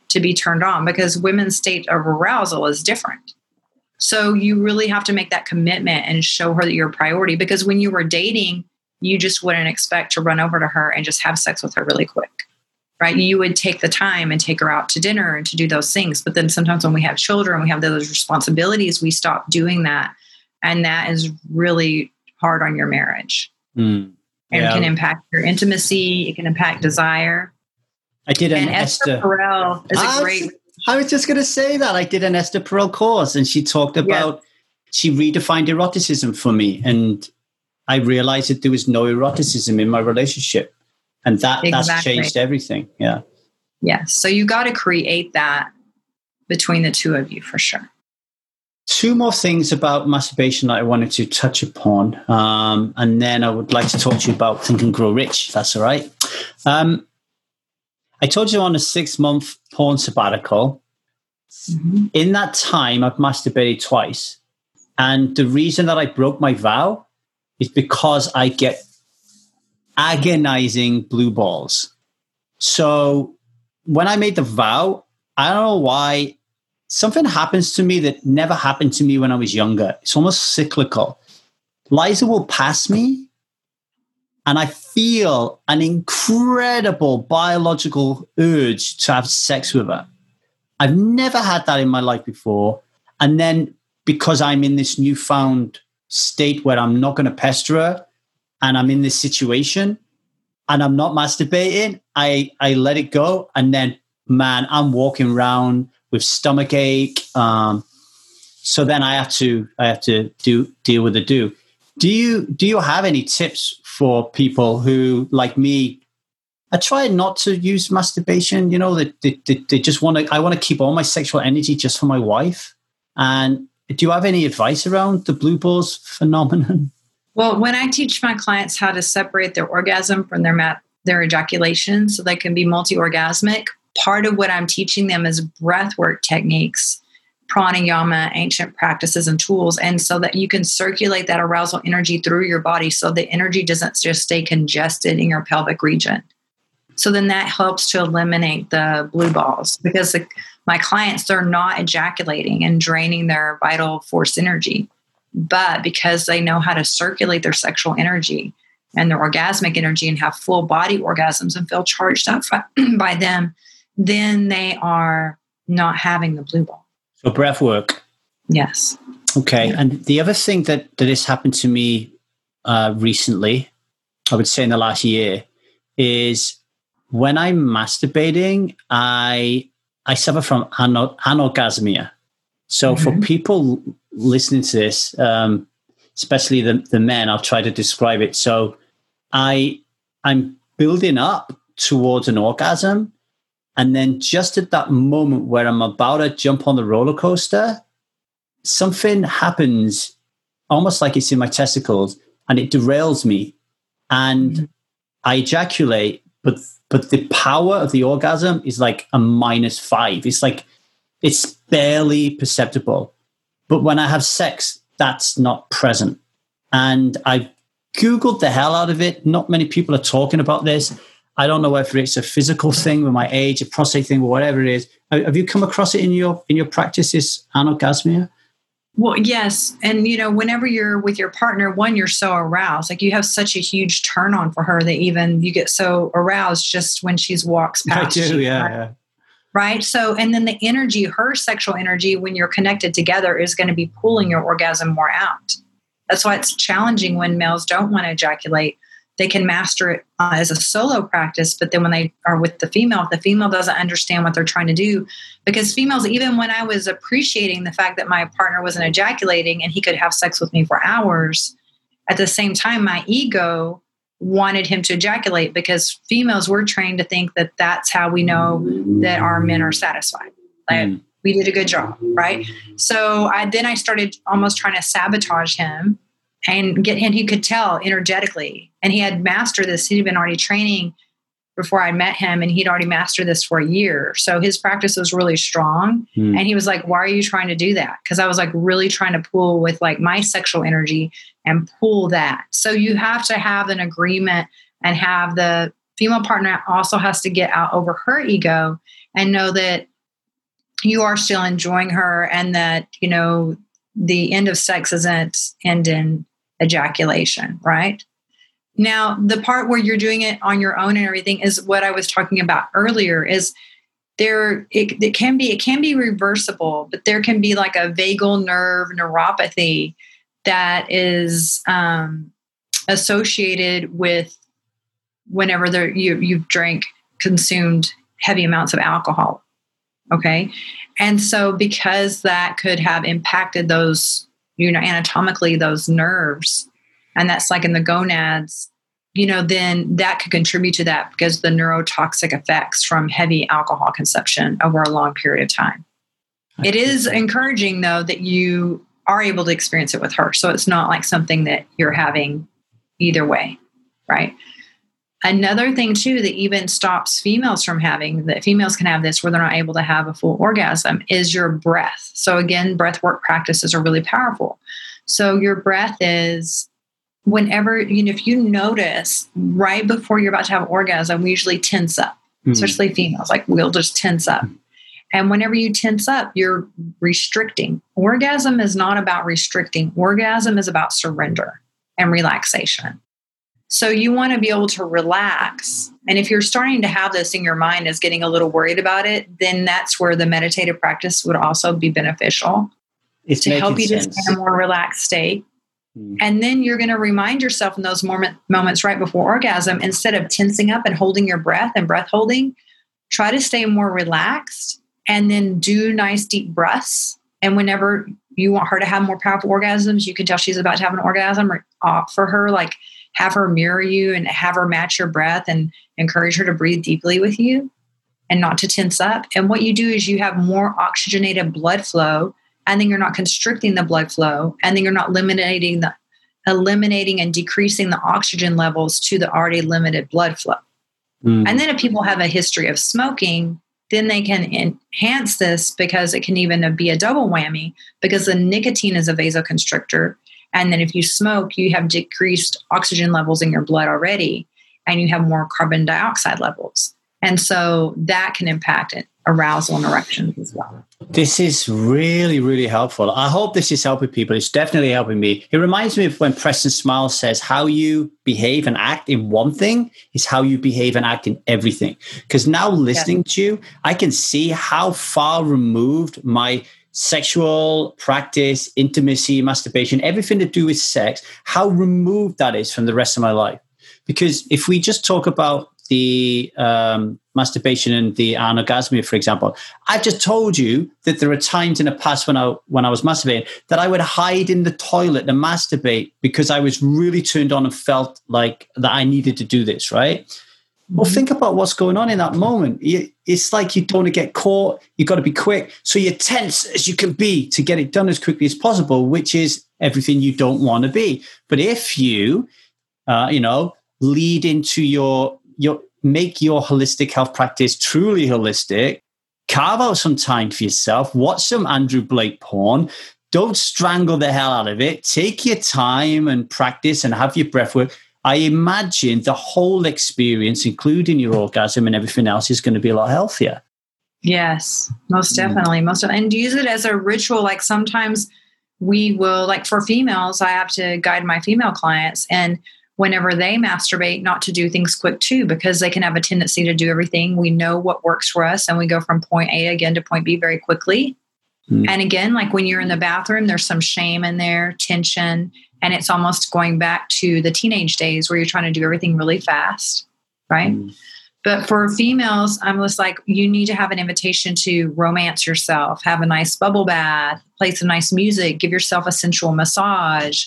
to be turned on because women's state of arousal is different. So you really have to make that commitment and show her that you're a priority because when you were dating, you just wouldn't expect to run over to her and just have sex with her really quick. Right? You would take the time and take her out to dinner and to do those things. But then sometimes when we have children, we have those responsibilities, we stop doing that. And that is really hard on your marriage. Mm, yeah. Can impact your intimacy, it can impact desire. I did an and Esther, Esther Perel is a great I was just going to say that I did an Esther Perel course, and she talked about yeah. she redefined eroticism for me, and I realized that there was no eroticism in my relationship, and that exactly. that's changed everything. Yeah. Yes. So you got to create that between the two of you for sure. Two more things about masturbation that I wanted to touch upon, um, and then I would like to talk to you about Think and Grow Rich. If that's all right. Um, I told you on a six month porn sabbatical. Mm-hmm. In that time, I've masturbated twice. And the reason that I broke my vow is because I get agonizing blue balls. So when I made the vow, I don't know why something happens to me that never happened to me when I was younger. It's almost cyclical. Liza will pass me, and I feel an incredible biological urge to have sex with her. I've never had that in my life before. And then because I'm in this newfound state where I'm not going to pester her and I'm in this situation and I'm not masturbating, I, I let it go. And then, man, I'm walking around with stomach ache. Um, so then I have to I have to do deal with the do. Do you do you have any tips for people who like me? I try not to use masturbation. You know, they, they, they, just want to. I want to keep all my sexual energy just for my wife. And do you have any advice around the blue balls phenomenon? [laughs] Well, when I teach my clients how to separate their orgasm from their mat, their ejaculation, so they can be multi-orgasmic, part of what I'm teaching them is breathwork techniques, pranayama, ancient practices and tools, and so that you can circulate that arousal energy through your body so the energy doesn't just stay congested in your pelvic region. So then that helps to eliminate the blue balls because the, my clients, they're not ejaculating and draining their vital force energy. But because they know how to circulate their sexual energy and their orgasmic energy and have full body orgasms and feel charged up [clears throat] by them, then they are not having the blue ball. So breath work. Yes. Okay. And the other thing that that has happened to me uh, recently, I would say in the last year, is when I'm masturbating, I I suffer from anorgasmia. So mm-hmm. for people listening to this, um, especially the, the men, I'll try to describe it. So I I'm building up towards an orgasm, and then just at that moment where I'm about to jump on the roller coaster, something happens almost like it's in my testicles and it derails me. And mm-hmm. I ejaculate, but but the power of the orgasm is like a minus five. It's like it's barely perceptible. But when I have sex, that's not present. And I Googled the hell out of it. Not many people are talking about this. I don't know whether it's a physical thing with my age, a prostate thing, or whatever it is. Have you come across it in your in your practices, anorgasmia? Well, yes, and you know, whenever you're with your partner, one, you're so aroused, like you have such a huge turn on for her that even you get so aroused just when she's walks past. I do, yeah, right? yeah. Right. So, and then the energy, her sexual energy, when you're connected together, is going to be pulling your orgasm more out. That's why it's challenging when males don't want to ejaculate they can master it uh, as a solo practice but then when they are with the female if the female doesn't understand what they're trying to do because females even when i was appreciating the fact that my partner wasn't ejaculating and he could have sex with me for hours at the same time my ego wanted him to ejaculate because females were trained to think that that's how we know that our men are satisfied like mm. we did a good job right so i then i started almost trying to sabotage him and get and he could tell energetically. And he had mastered this. He'd been already training before i met him and he'd already mastered this for a year. So his practice was really strong. Mm. and he was like why are you trying to do that? Because i was like really trying to pull with like my sexual energy and pull that. So you have to have an agreement and have the female partner also has to get out over her ego and know that you are still enjoying her and that you know the end of sex isn't end in ejaculation, right? Now, the part where you're doing it on your own and everything is what I was talking about earlier is there it, it can be it can be reversible, but there can be like a vagal nerve neuropathy that is um, associated with whenever there you you've drank consumed heavy amounts of alcohol okay and so because that could have impacted those you know, anatomically those nerves, and that's like in the gonads, you know, then that could contribute to that because the neurotoxic effects from heavy alcohol consumption over a long period of time. It is encouraging though that you are able to experience it with her. So it's not like something that you're having either way, right? Another thing too that even stops females from having that females can have this where they're not able to have a full orgasm is your breath. So again, breath work practices are really powerful. So your breath is whenever you know if you notice right before you're about to have orgasm, we usually tense up, mm. especially females. Like we'll just tense up. And whenever you tense up, you're restricting. Orgasm is not about restricting, orgasm is about surrender and relaxation. So you want to be able to relax. And if you're starting to have this in your mind as getting a little worried about it, then that's where the meditative practice would also be beneficial It's to help you making to stay in a more relaxed state. Mm. And then you're going to remind yourself in those moment, moments right before orgasm, instead of tensing up and holding your breath and breath holding, try to stay more relaxed and then do nice deep breaths. And whenever you want her to have more powerful orgasms, you can tell she's about to have an orgasm or offer her, like have her mirror you and have her match your breath and encourage her to breathe deeply with you and not to tense up. And what you do is you have more oxygenated blood flow and then you're not constricting the blood flow and then you're not eliminating the eliminating and decreasing the oxygen levels to the already limited blood flow Mm. and then if people have a history of smoking then they can enhance this because it can even be a double whammy because the nicotine is a vasoconstrictor and then if you smoke you have decreased oxygen levels in your blood already and you have more carbon dioxide levels and so that can impact it, arousal and erections as well This is really, really helpful. I hope this is helping people. It's definitely helping me. It reminds me of when Preston Smiles says how you behave and act in one thing is how you behave and act in everything. Because now listening to you, I can see how far removed my sexual practice, intimacy, masturbation, everything to do with sex, how removed that is from the rest of my life. Because if we just talk about the um, masturbation and the anorgasmia, for example, I've just told you that there are times in the past when I when I was masturbating that I would hide in the toilet to masturbate because I was really turned on and felt like that I needed to do this, right? Well, think about what's going on in that moment. You- It's like you don't want to get caught. You've got to be quick. So you're tense as you can be to get it done as quickly as possible, which is everything you don't want to be. But if you, uh, you know, lead into your your make your holistic health practice truly holistic, carve out some time for yourself, watch some Andrew Blake porn. Don't strangle the hell out of it. Take your time and practice and have your breath work. I imagine the whole experience, including your orgasm and everything else, is going to be a lot healthier. Yes, most Mm. definitely. Most and use it as a ritual. Like sometimes we will, like for females, I have to guide my female clients, and whenever they masturbate, not to do things quick too, because they can have a tendency to do everything. We know what works for us, and we go from point A again to point B very quickly. Mm. And again, like when you're in the bathroom, there's some shame in there, tension, and it's almost going back to the teenage days where you're trying to do everything really fast, right? Mm. But for females, I'm just like, you need to have an invitation to romance yourself, have a nice bubble bath, play some nice music, give yourself a sensual massage,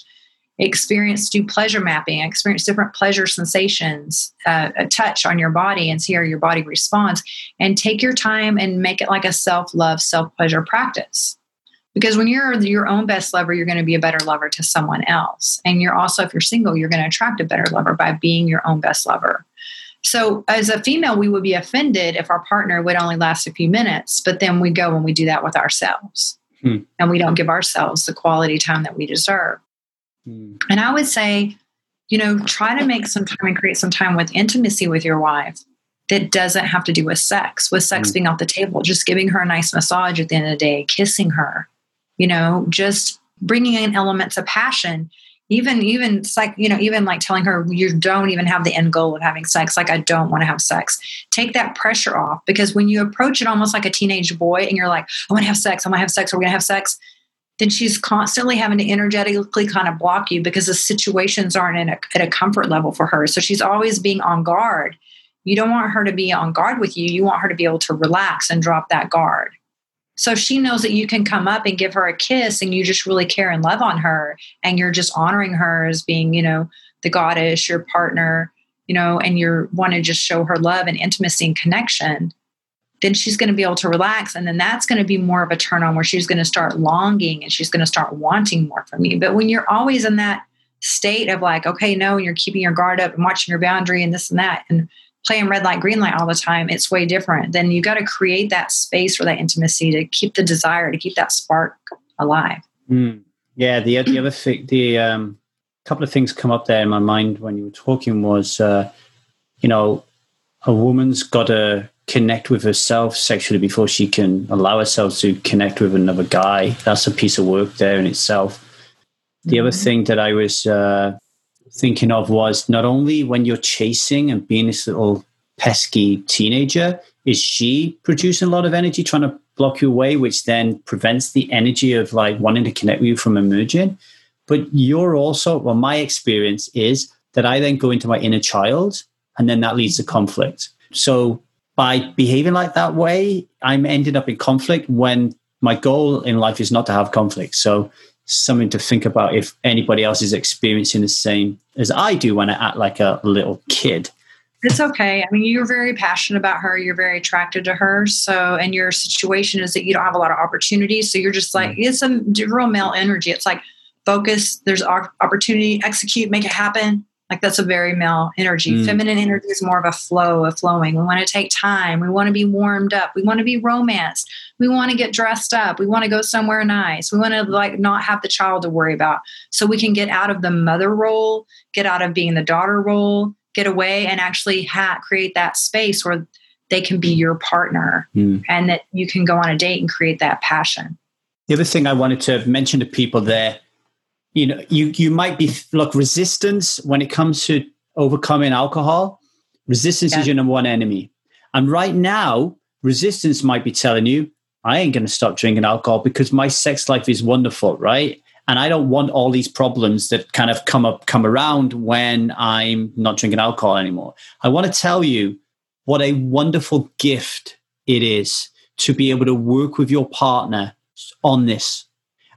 experience, do pleasure mapping, experience different pleasure sensations, uh, a touch on your body and see how your body responds. And take your time and make it like a self love, self pleasure practice. Because when you're your own best lover, you're going to be a better lover to someone else. And you're also, if you're single, you're going to attract a better lover by being your own best lover. So, as a female, we would be offended if our partner would only last a few minutes, but then we go and we do that with ourselves. Hmm. And we don't give ourselves the quality time that we deserve. Mm. And I would say, you know, try to make some time and create some time with intimacy with your wife that doesn't have to do with sex, with sex Mm. being off the table, just giving her a nice massage at the end of the day, kissing her, you know, just bringing in elements of passion. Even, even like, you know, even like telling her you don't even have the end goal of having sex. Like, I don't want to have sex. Take that pressure off because when you approach it almost like a teenage boy and you're like, I want to have sex, I want to have sex, we're going to have sex, then she's constantly having to energetically kind of block you because the situations aren't in a, at a comfort level for her. So she's always being on guard. You don't want her to be on guard with you. You want her to be able to relax and drop that guard. So she knows that you can come up and give her a kiss and you just really care and love on her and you're just honoring her as being, you know, the goddess, your partner, you know, and you want to just show her love and intimacy and connection then she's going to be able to relax. And then that's going to be more of a turn on where she's going to start longing and she's going to start wanting more from you. But when you're always in that state of like, okay, no, and you're keeping your guard up and watching your boundary and this and that and playing red light, green light all the time, it's way different. Then you got to create that space for that intimacy to keep the desire, to keep that spark alive. Mm. Yeah, the the other thing, the um, couple of things come up there in my mind when you were talking was, uh, you know, a woman's got to connect with herself sexually before she can allow herself to connect with another guy. That's a piece of work there in itself. The mm-hmm. other thing that I was uh, thinking of was not only when you're chasing and being this little pesky teenager, is she producing a lot of energy trying to block you away, which then prevents the energy of like wanting to connect with you from emerging. But you're also, well, my experience is that I then go into my inner child and then that leads to conflict. So by behaving like that way, I'm ending up in conflict when my goal in life is not to have conflict. So something to think about if anybody else is experiencing the same as I do when I act like a little kid. It's okay. I mean, you're very passionate about her. You're very attracted to her. So, and your situation is that you don't have a lot of opportunities. So you're just like, mm. it's a real male energy. It's like focus, there's opportunity, execute, make it happen. Like that's a very male energy. Mm. Feminine energy is more of a flow of flowing. We want to take time. We want to be warmed up. We want to be romanced. We want to get dressed up. We want to go somewhere nice. We want to like not have the child to worry about. So we can get out of the mother role, get out of being the daughter role, get away and actually ha- create that space where they can be your partner mm. and that you can go on a date and create that passion. The other thing I wanted to mention to people there, you know, you you might be look resistance when it comes to overcoming alcohol. Resistance yeah. is your number one enemy, and right now, resistance might be telling you, "I ain't going to stop drinking alcohol because my sex life is wonderful." Right? and I don't want all these problems that kind of come up come around when I'm not drinking alcohol anymore. I want to tell you what a wonderful gift it is to be able to work with your partner on this.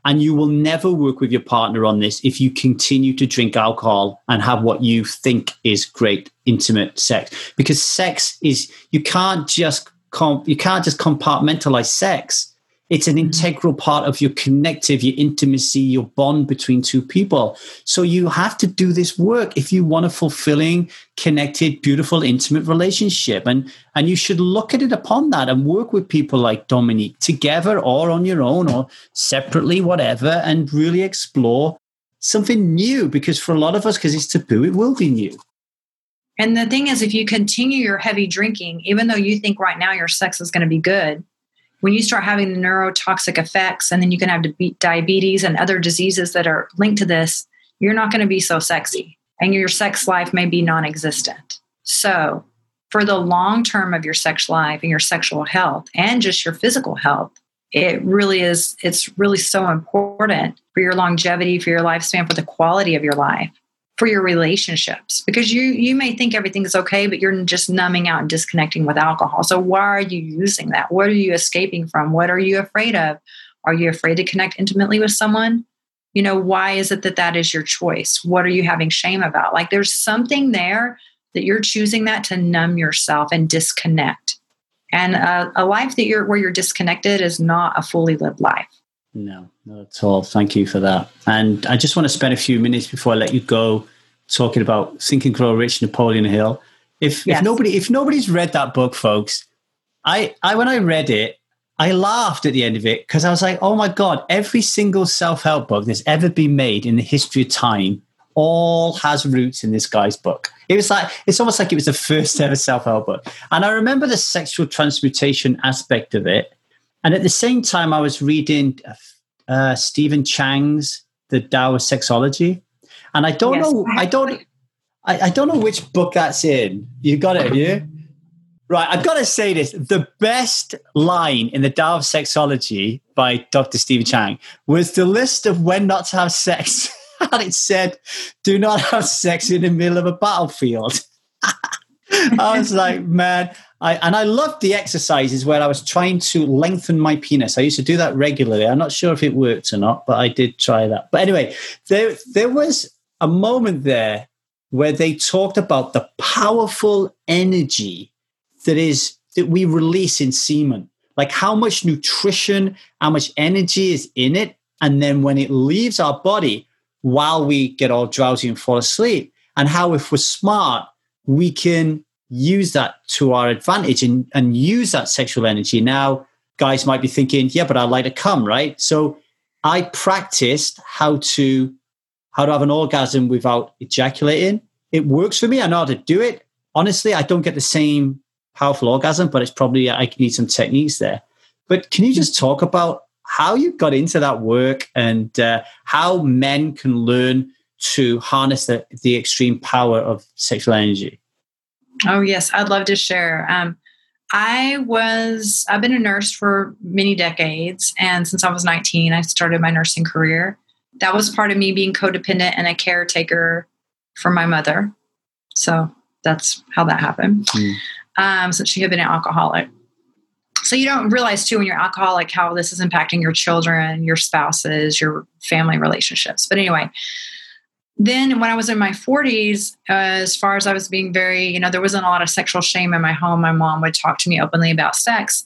And you will never work with your partner on this if you continue to drink alcohol and have what you think is great intimate sex. Because sex is you can't just you can't just compartmentalize sex it's an integral part of your connective, your intimacy, your bond between two people. So you have to do this work if you want a fulfilling, connected, beautiful, intimate relationship. And, and you should look at it upon that and work with people like Dominique together or on your own or separately, whatever, and really explore something new. Because for a lot of us, because it's taboo, it will be new. And the thing is, if you continue your heavy drinking, even though you think right now your sex is going to be good, when you start having the neurotoxic effects and then you can have diabetes and other diseases that are linked to this, you're not going to be so sexy and your sex life may be non existent. So, for the long term of your sex life and your sexual health and just your physical health, it really is, it's really so important for your longevity, for your lifespan, for the quality of your life for your relationships because you you may think everything is okay but you're just numbing out and disconnecting with alcohol. So why are you using that? What are you escaping from? What are you afraid of? Are you afraid to connect intimately with someone? You know why is it that that is your choice? What are you having shame about? Like there's something there that you're choosing that to numb yourself and disconnect. And a, a life that you're where you're disconnected is not a fully lived life. No, not at all. Thank you for that. And I just want to spend a few minutes before I let you go talking about Think and Grow Rich, Napoleon Hill. If yes. if nobody if nobody's read that book, folks, I I when I read it, I laughed at the end of it because I was like, oh my god, every single self help book that's ever been made in the history of time all has roots in this guy's book. It was like it's almost like it was the first ever self help book. And I remember the sexual transmutation aspect of it and at the same time, I was reading uh, Stephen Chang's The Tao of Sexology, and I don't yes, know, I don't, I, I, don't know which book that's in. You got it, you? Right, I've got to say this: the best line in the Tao of Sexology by Dr. Stephen Chang was the list of when not to have sex, [laughs] and it said, "Do not have sex in the middle of a battlefield." [laughs] I was like, man, I, and I loved the exercises where I was trying to lengthen my penis. I used to do that regularly. I'm not sure if it worked or not, but I did try that. But anyway, there there was a moment there where they talked about the powerful energy that is that we release in semen, like how much nutrition, how much energy is in it, and then when it leaves our body, while we get all drowsy and fall asleep, and how if we're smart, we can use that to our advantage and, and use that sexual energy. Now, guys might be thinking, yeah, but I'd like to come, right? So I practiced how to how to have an orgasm without ejaculating. It works for me. I know how to do it. Honestly, I don't get the same powerful orgasm, but it's probably I need some techniques there. But can you just talk about how you got into that work and uh, how men can learn to harness the, the extreme power of sexual energy? Oh yes, I'd love to share. Um, I was I've been a nurse for many decades, and since I was 19, I started my nursing career. That was part of me being codependent and a caretaker for my mother. So that's how that happened. Mm. Um, since she had been an alcoholic. So you don't realize too when you're alcoholic how this is impacting your children, your spouses, your family relationships. But anyway, then when I was in my 40s, uh, as far as I was being very, you know, there wasn't a lot of sexual shame in my home. My mom would talk to me openly about sex.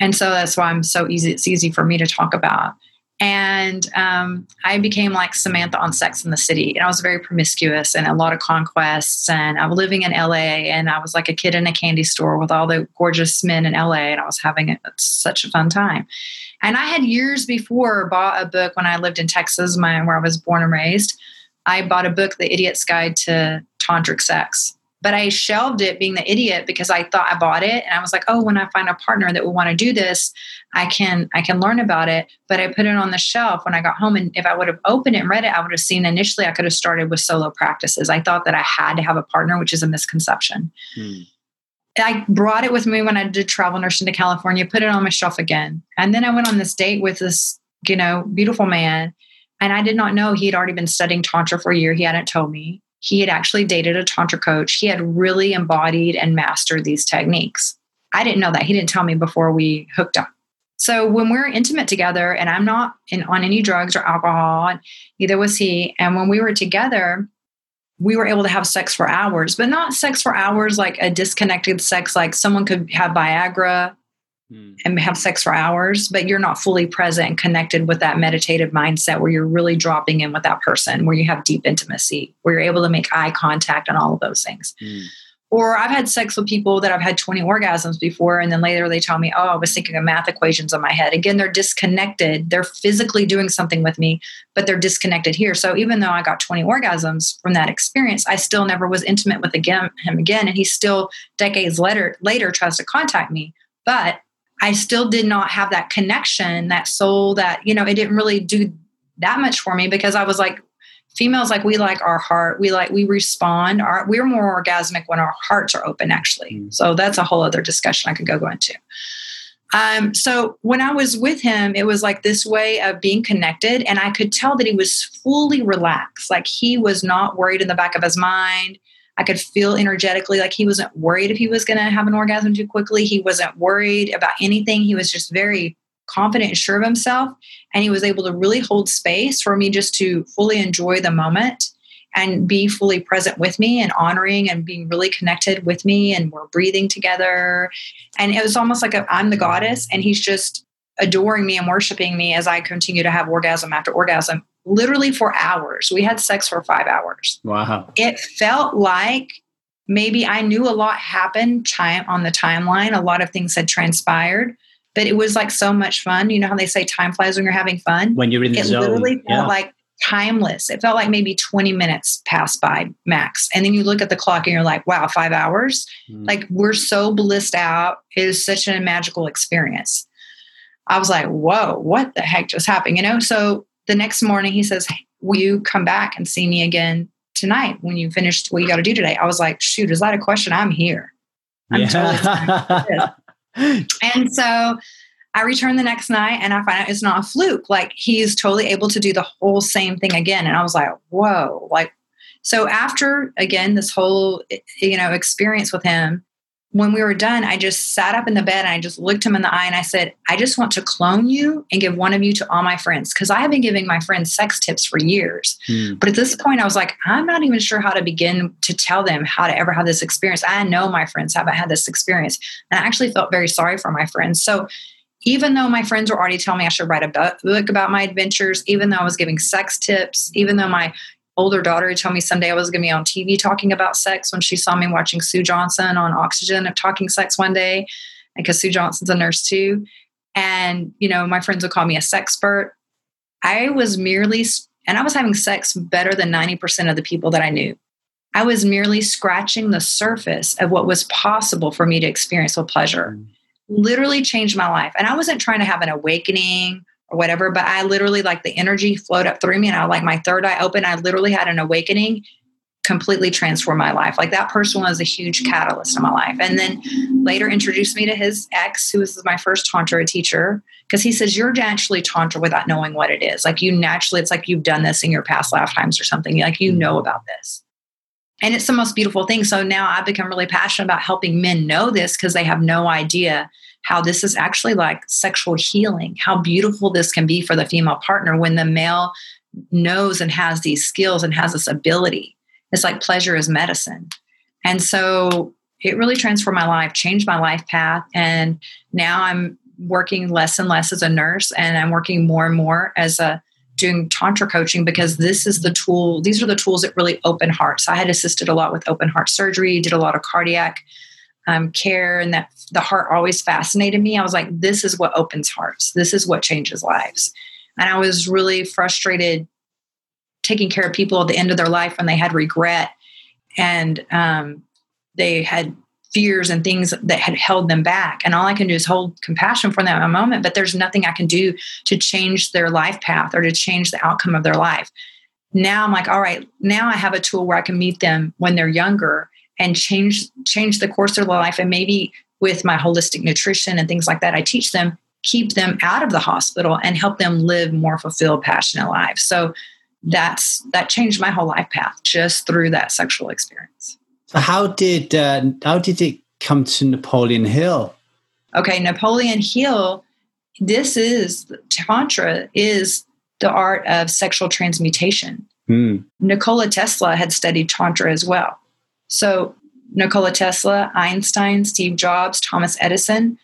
And so that's why I'm so easy, it's easy for me to talk about. And um, I became like Samantha on Sex in the City. And I was very promiscuous and a lot of conquests. And I was living in LA and I was like a kid in a candy store with all the gorgeous men in LA. And I was having a, such a fun time. And I had years before bought a book when I lived in Texas, my, where I was born and raised I bought a book, The Idiot's Guide to Tantric Sex. But I shelved it being the idiot because I thought I bought it and I was like, oh, when I find a partner that will want to do this, I can I can learn about it. But I put it on the shelf when I got home. And if I would have opened it and read it, I would have seen initially I could have started with solo practices. I thought that I had to have a partner, which is a misconception. Hmm. I brought it with me when I did travel nursing to California, put it on my shelf again. And then I went on this date with this, you know, beautiful man and I did not know he had already been studying Tantra for a year. He hadn't told me. He had actually dated a Tantra coach. He had really embodied and mastered these techniques. I didn't know that. He didn't tell me before we hooked up. So when we're intimate together, and I'm not in, on any drugs or alcohol, neither was he. And when we were together, we were able to have sex for hours, but not sex for hours like a disconnected sex, like someone could have Viagra mm. and have sex for hours, but you're not fully present and connected with that meditative mindset where you're really dropping in with that person, where you have deep intimacy, where you're able to make eye contact and all of those things. Mm. Or I've had sex with people that I've had 20 orgasms before, and then later they tell me, Oh, I was thinking of math equations in my head. Again, they're disconnected. They're physically doing something with me, but they're disconnected here. So even though I got 20 orgasms from that experience, I still never was intimate with again, him again. And he still, decades later, later tries to contact me. But I still did not have that connection, that soul, that, you know, it didn't really do that much for me because I was like, females like we like our heart. We like we respond. Our we're more orgasmic when our hearts are open actually. Mm. so that's a whole other discussion i could go go into. Um, so when i was with him it was like this way of being connected and i could tell that he was fully relaxed. Like he was not worried in the back of his mind I could feel energetically like he wasn't worried if he was going to have an orgasm too quickly. He wasn't worried about anything. He was just very confident and sure of himself. And he was able to really hold space for me just to fully enjoy the moment and be fully present with me and honoring and being really connected with me. And we're breathing together. And it was almost like i am the goddess and he's just adoring me and worshiping me as I continue to have orgasm after orgasm literally for hours. We had sex for five hours. Wow. It felt like maybe I knew a lot happened time on the timeline. A lot of things had transpired, but it was like so much fun. You know how they say time flies when you're having fun? When you're in the it zone. It literally felt yeah. like timeless. It felt like maybe 20 minutes passed by max. And then you look at the clock and you're like, wow, five hours? Mm. Like we're so blissed out. It is such a magical experience. I was like, whoa, what the heck just happened? You know, so the next morning he says, hey, Will you come back and see me again tonight when you finished what you got to do today? I was like, Shoot, is that a question? I'm here. I'm yeah. totally [laughs] And so I return the next night and I find out it's not a fluke. Like he's totally able to do the whole same thing again. And I was like, Whoa, like, so after again this whole eh, you know experience with him when we were done, I just sat up in the bed and I just looked him in the eye and I said, I just want to clone you and give one of you to all my friends. Cause I have been giving my friends sex tips for years. Hmm. But at this point, I was like, I'm not even sure how to begin to tell them how to ever have this experience. I know my friends haven't had this experience. And I actually felt very sorry for my friends. So even though my friends were already telling me I should write a book about my adventures, even though I was giving sex tips, even though my older daughter who told me someday I was going to be on TV talking about sex when she saw me watching Sue Johanson on Oxygen of talking sex one day, because Sue Johanson's a nurse too. And, you know, my friends would call me a sexpert. I was merely, and I was having sex better than 90% of the people that I knew. I was merely scratching the surface of what was possible for me to experience with pleasure. Mm. Literally changed my life. And I wasn't trying to have an awakening or whatever, but I literally like the energy flowed up through me and I like my third eye open. I literally had an awakening completely transformed my life. Like that person was a huge catalyst in my life. And then later introduced me to his ex, who was my first Tantra teacher, because he says, You're naturally Tantra without knowing what it is. Like you naturally, it's like you've done this in your past lifetimes or something. Like you know about this. And it's the most beautiful thing. So now I've become really passionate about helping men know this because they have no idea how this is actually like sexual healing, how beautiful this can be for the female partner when the male knows and has these skills and has this ability it's like pleasure is medicine. And so it really transformed my life, changed my life path. And now I'm working less and less as a nurse and I'm working more and more as a doing tantra coaching because this is the tool these are the tools that really open hearts i had assisted a lot with open heart surgery did a lot of cardiac um, care and that the heart always fascinated me i was like this is what opens hearts this is what changes lives and i was really frustrated taking care of people at the end of their life when they had regret and um, they had fears and things that had held them back. And all I can do is hold compassion for them at a moment, but there's nothing I can do to change their life path or to change the outcome of their life. Now I'm like, all right, now I have a tool where I can meet them when they're younger and change change the course of their life. And maybe with my holistic nutrition and things like that, I teach them, keep them out of the hospital and help them live more fulfilled, passionate lives. So that's that changed my whole life path just through that sexual experience. So how did uh, how did it come to Napoleon Hill? Okay, Napoleon Hill. This is tantra is the art of sexual transmutation. Mm. Nikola Tesla had studied tantra as well. So Nikola Tesla, Einstein, Steve Jobs, Thomas Edison,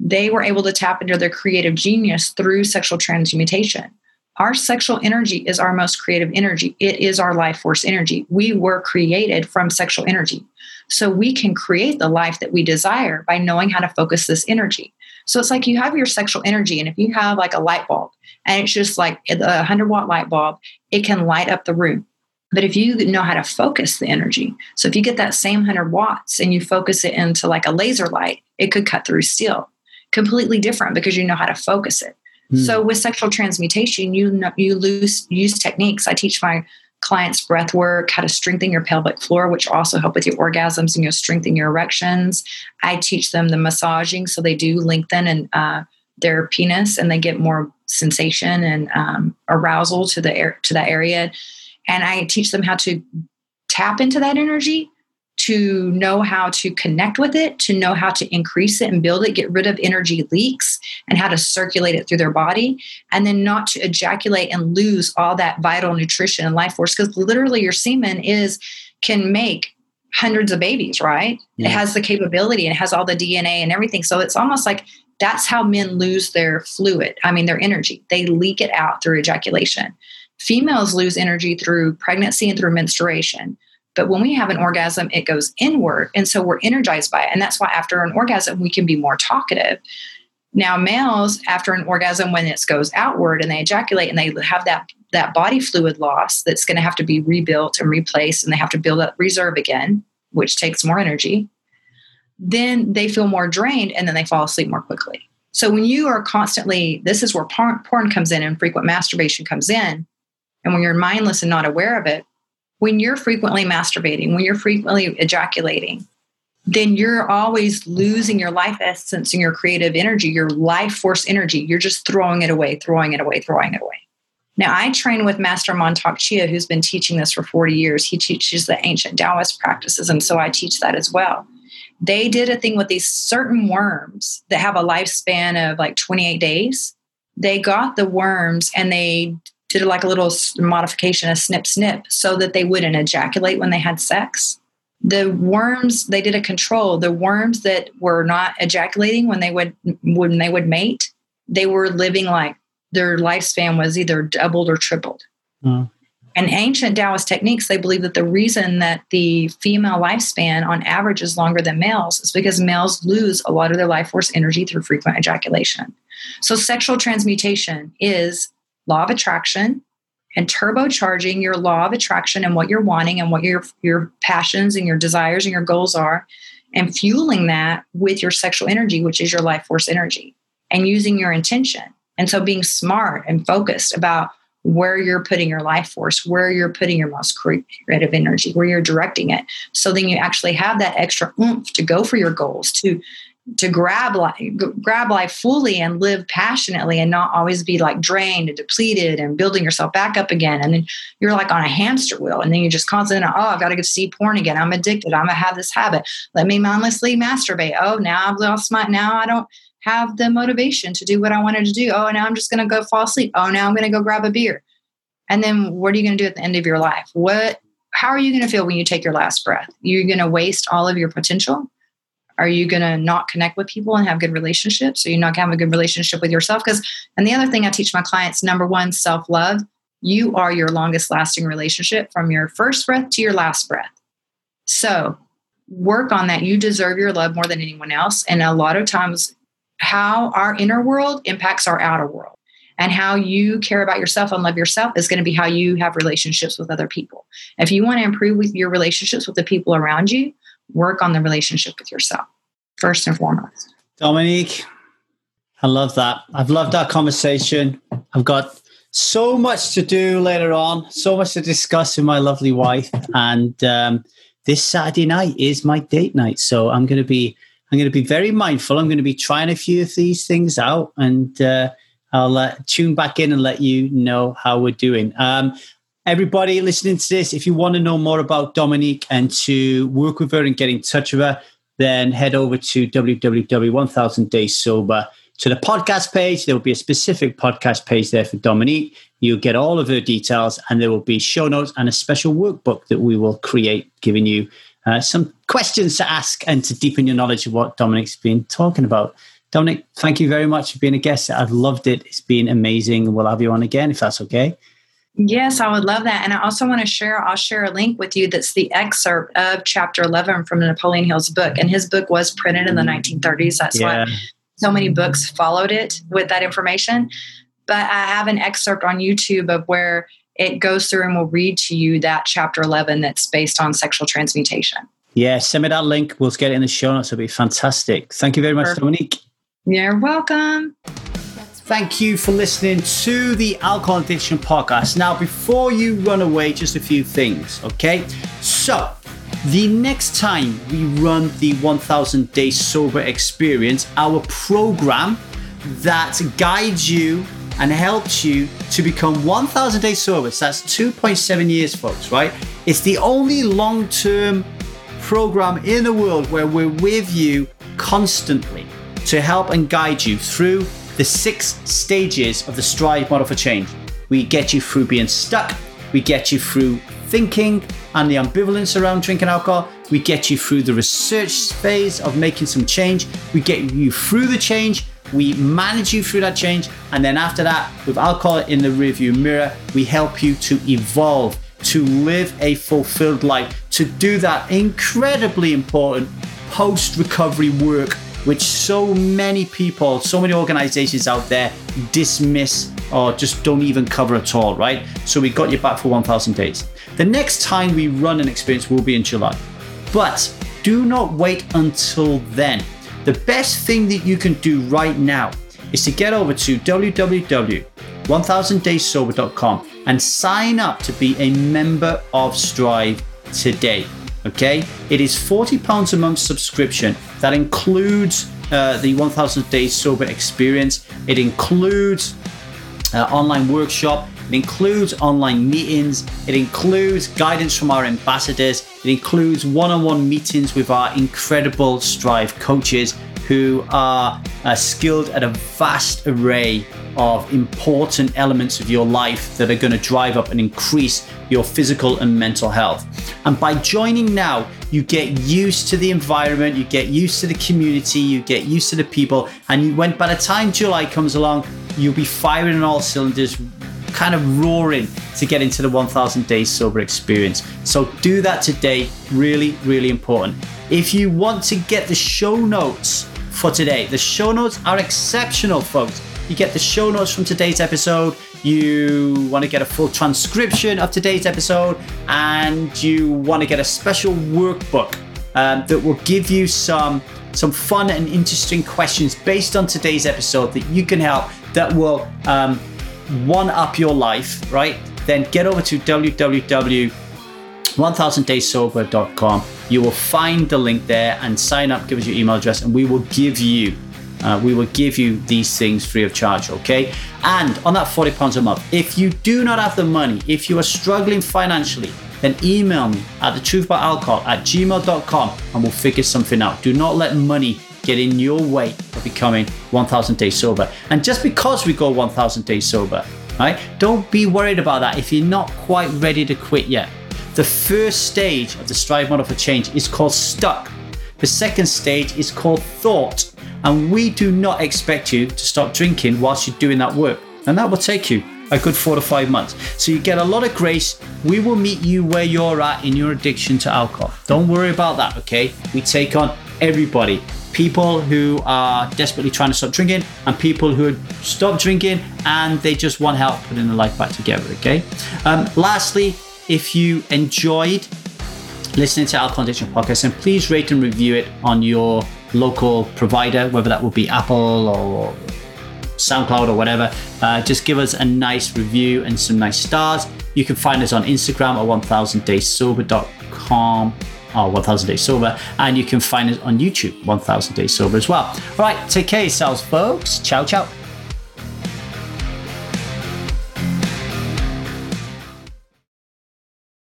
they were able to tap into their creative genius through sexual transmutation. Our sexual energy is our most creative energy. It is our life force energy. We were created from sexual energy. So we can create the life that we desire by knowing how to focus this energy. So it's like you have your sexual energy, and if you have like a light bulb and it's just like a 100 watt light bulb, it can light up the room. But if you know how to focus the energy, so if you get that same 100 watts and you focus it into like a laser light, it could cut through steel. Completely different because you know how to focus it. Mm. So with sexual transmutation, you know, you lose, use techniques. I teach my clients breath work, how to strengthen your pelvic floor, which also help with your orgasms and you strengthen your erections. I teach them the massaging, so they do lengthen and uh, their penis, and they get more sensation and um, arousal to the air, to that area. And I teach them how to tap into that energy to know how to connect with it, to know how to increase it and build it, get rid of energy leaks and how to circulate it through their body, and then not to ejaculate and lose all that vital nutrition and life force. Because literally, your semen is can make hundreds of babies, right? Yeah. It has the capability and it has all the DNA and everything. So it's almost like that's how men lose their fluid. I mean, their energy. They leak it out through ejaculation. Females lose energy through pregnancy and through menstruation. But when we have an orgasm, it goes inward. And so we're energized by it. And that's why after an orgasm, we can be more talkative. Now, males, after an orgasm, when it goes outward and they ejaculate and they have that, that body fluid loss that's going to have to be rebuilt and replaced, and they have to build up reserve again, which takes more energy, then they feel more drained and then they fall asleep more quickly. So when you are constantly, this is where porn, porn comes in and frequent masturbation comes in. And when you're mindless and not aware of it, when you're frequently masturbating, when you're frequently ejaculating, then you're always losing your life essence and your creative energy, your life force energy. You're just throwing it away, throwing it away, throwing it away. Now, I train with Master Mantak Chia, who's been teaching this for 40 years. He teaches the ancient Taoist practices, and so I teach that as well. They did a thing with these certain worms that have a lifespan of like 28 days. They got the worms and they did like a little modification, a snip snip, so that they wouldn't ejaculate when they had sex. The worms, they did a control. The worms that were not ejaculating when they would when they would mate, they were living like their lifespan was either doubled or tripled. Mm. And ancient Taoist techniques, they believe that the reason that the female lifespan on average is longer than males is because males lose a lot of their life force energy through frequent ejaculation. So, sexual transmutation is law of attraction, and turbocharging your law of attraction and what you're wanting and what your your passions and your desires and your goals are and fueling that with your sexual energy which is your life force energy and using your intention and so being smart and focused about where you're putting your life force, where you're putting your most creative energy, where you're directing it. So then you actually have that extra oomph to go for your goals, to to grab life, grab life fully and live passionately and not always be like drained and depleted and building yourself back up again. And then you're like on a hamster wheel and then you're just constantly, oh, I've got to go see porn again. I'm addicted. I'm gonna have this habit. Let me mindlessly masturbate. Oh, now I've lost my, now I don't have the motivation to do what I wanted to do. Oh, now I'm just going to go fall asleep. Oh, now I'm going to go grab a beer. And then what are you going to do at the end of your life? What how are you going to feel when you take your last breath? You're going to waste all of your potential? Are you going to not connect with people and have good relationships? Are you're not going to have a good relationship with yourself? Because, and the other thing I teach my clients number one, self love. You are your longest lasting relationship from your first breath to your last breath. So work on that. You deserve your love more than anyone else. And a lot of times, how our inner world impacts our outer world. And how you care about yourself and love yourself is going to be how you have relationships with other people. If you want to improve with your relationships with the people around you, work on the relationship with yourself first and foremost. Dominique, I love that. I've loved that conversation. I've got so much to do later on, so much to discuss with my lovely wife. And um, this Saturday night is my date night. So I'm going to be I'm going to be very mindful. I'm going to be trying a few of these things out, and uh, I'll uh, tune back in and let you know how we're doing. Um, everybody listening to this, if you want to know more about Dominique and to work with her and get in touch with her, then head over to www.1000 Days Sober to the podcast page. There will be a specific podcast page there for Dominique. You'll get all of her details, and there will be show notes and a special workbook that we will create, giving you uh, some questions to ask and to deepen your knowledge of what Dominique's been talking about. Dominic, thank you very much for being a guest. I've loved it. It's been amazing. We'll have you on again if that's okay. Yes, I would love that. And I also want to share, I'll share a link with you that's the excerpt of chapter 11 from Napoleon Hill's book. And his book was printed in the mm-hmm. 1930s. That's yeah. why so many books followed it with that information. But I have an excerpt on YouTube of where it goes through and will read to you that chapter 11 that's based on sexual transmutation. Yeah, send me that link. We'll get it in the show notes. It'll be fantastic. Thank you very much, Perfect. Dominique. You're welcome. Thank you for listening to the Alcohol Addiction Podcast. Now, before you run away, just a few things, okay? So, the next time we run the 1000 Day Sober Experience, our program that guides you and helps you to become 1000 days sober. So that's 2.7 years, folks, right? It's the only long term program in the world where we're with you constantly to help and guide you through the six stages of the Strive model for change. We get you through being stuck, we get you through thinking and the ambivalence around drinking alcohol. We get you through the research phase of making some change. We get you through the change we manage you through that change. And then after that, with alcohol in the rearview mirror, we help you to evolve, to live a fulfilled life, to do that incredibly important post recovery work, which so many people, so many organizations out there dismiss or just don't even cover at all, right? So we got you back for 1,000 days. The next time we run an experience will be in July. But do not wait until then the best thing that you can do right now is to get over to www.1000dayssober.com and sign up to be a member of Strive today. Okay, it is £40 a month subscription. That includes uh, the 1000 Days Sober experience, it includes uh, online workshop, it includes online meetings, it includes guidance from our ambassadors, it includes one on one meetings with our incredible Strive coaches who are uh, skilled at a vast array of important elements of your life that are going to drive up and increase your physical and mental health. And by joining now, you get used to the environment, you get used to the community, you get used to the people, and when by the time July comes along, you'll be firing on all cylinders, kind of roaring to get into the 1000 days sober experience. So do that today, really, really important. If you want to get the show notes for today, the show notes are exceptional, folks. You get the show notes from today's episode. you want to get a full transcription of today's episode, and you want to get a special workbook um, that will give you some some fun and interesting questions based on today's episode that you can help that will um, one up your life, right? Then get over to www.1000dayssober.com. You will find the link there and sign up. Give us your email address, and we will give you uh, we will give you these things free of charge, okay? And on that 40 pounds a month, if you do not have the money, if you are struggling financially, then email me at the truth about alcohol at gmail.com and we'll figure something out. Do not let money get in your way of becoming 1000 days sober. And just because we go 1000 days sober, right? Don't be worried about that if you're not quite ready to quit yet. The first stage of the Strive Model for Change is called Stuck. The second stage is called Thought. And we do not expect you to stop drinking whilst you're doing that work. And that will take you a good four to five months. So you get a lot of grace. We will meet you where you're at in your addiction to alcohol. Don't worry about that, okay? We take on everybody people who are desperately trying to stop drinking and people who have stopped drinking and they just want help putting their life back together, okay? Um, lastly, if you enjoyed listening to Alcohol Addiction Podcast, then please rate and review it on your local provider, whether that would be Apple or SoundCloud or whatever. Uh, just give us a nice review and some nice stars. You can find us on Instagram at 1000daysober.com or 1000 Days Sober, and you can find us on YouTube, 1000 Days Sober as well. All right, take care yourselves, folks. Ciao, ciao.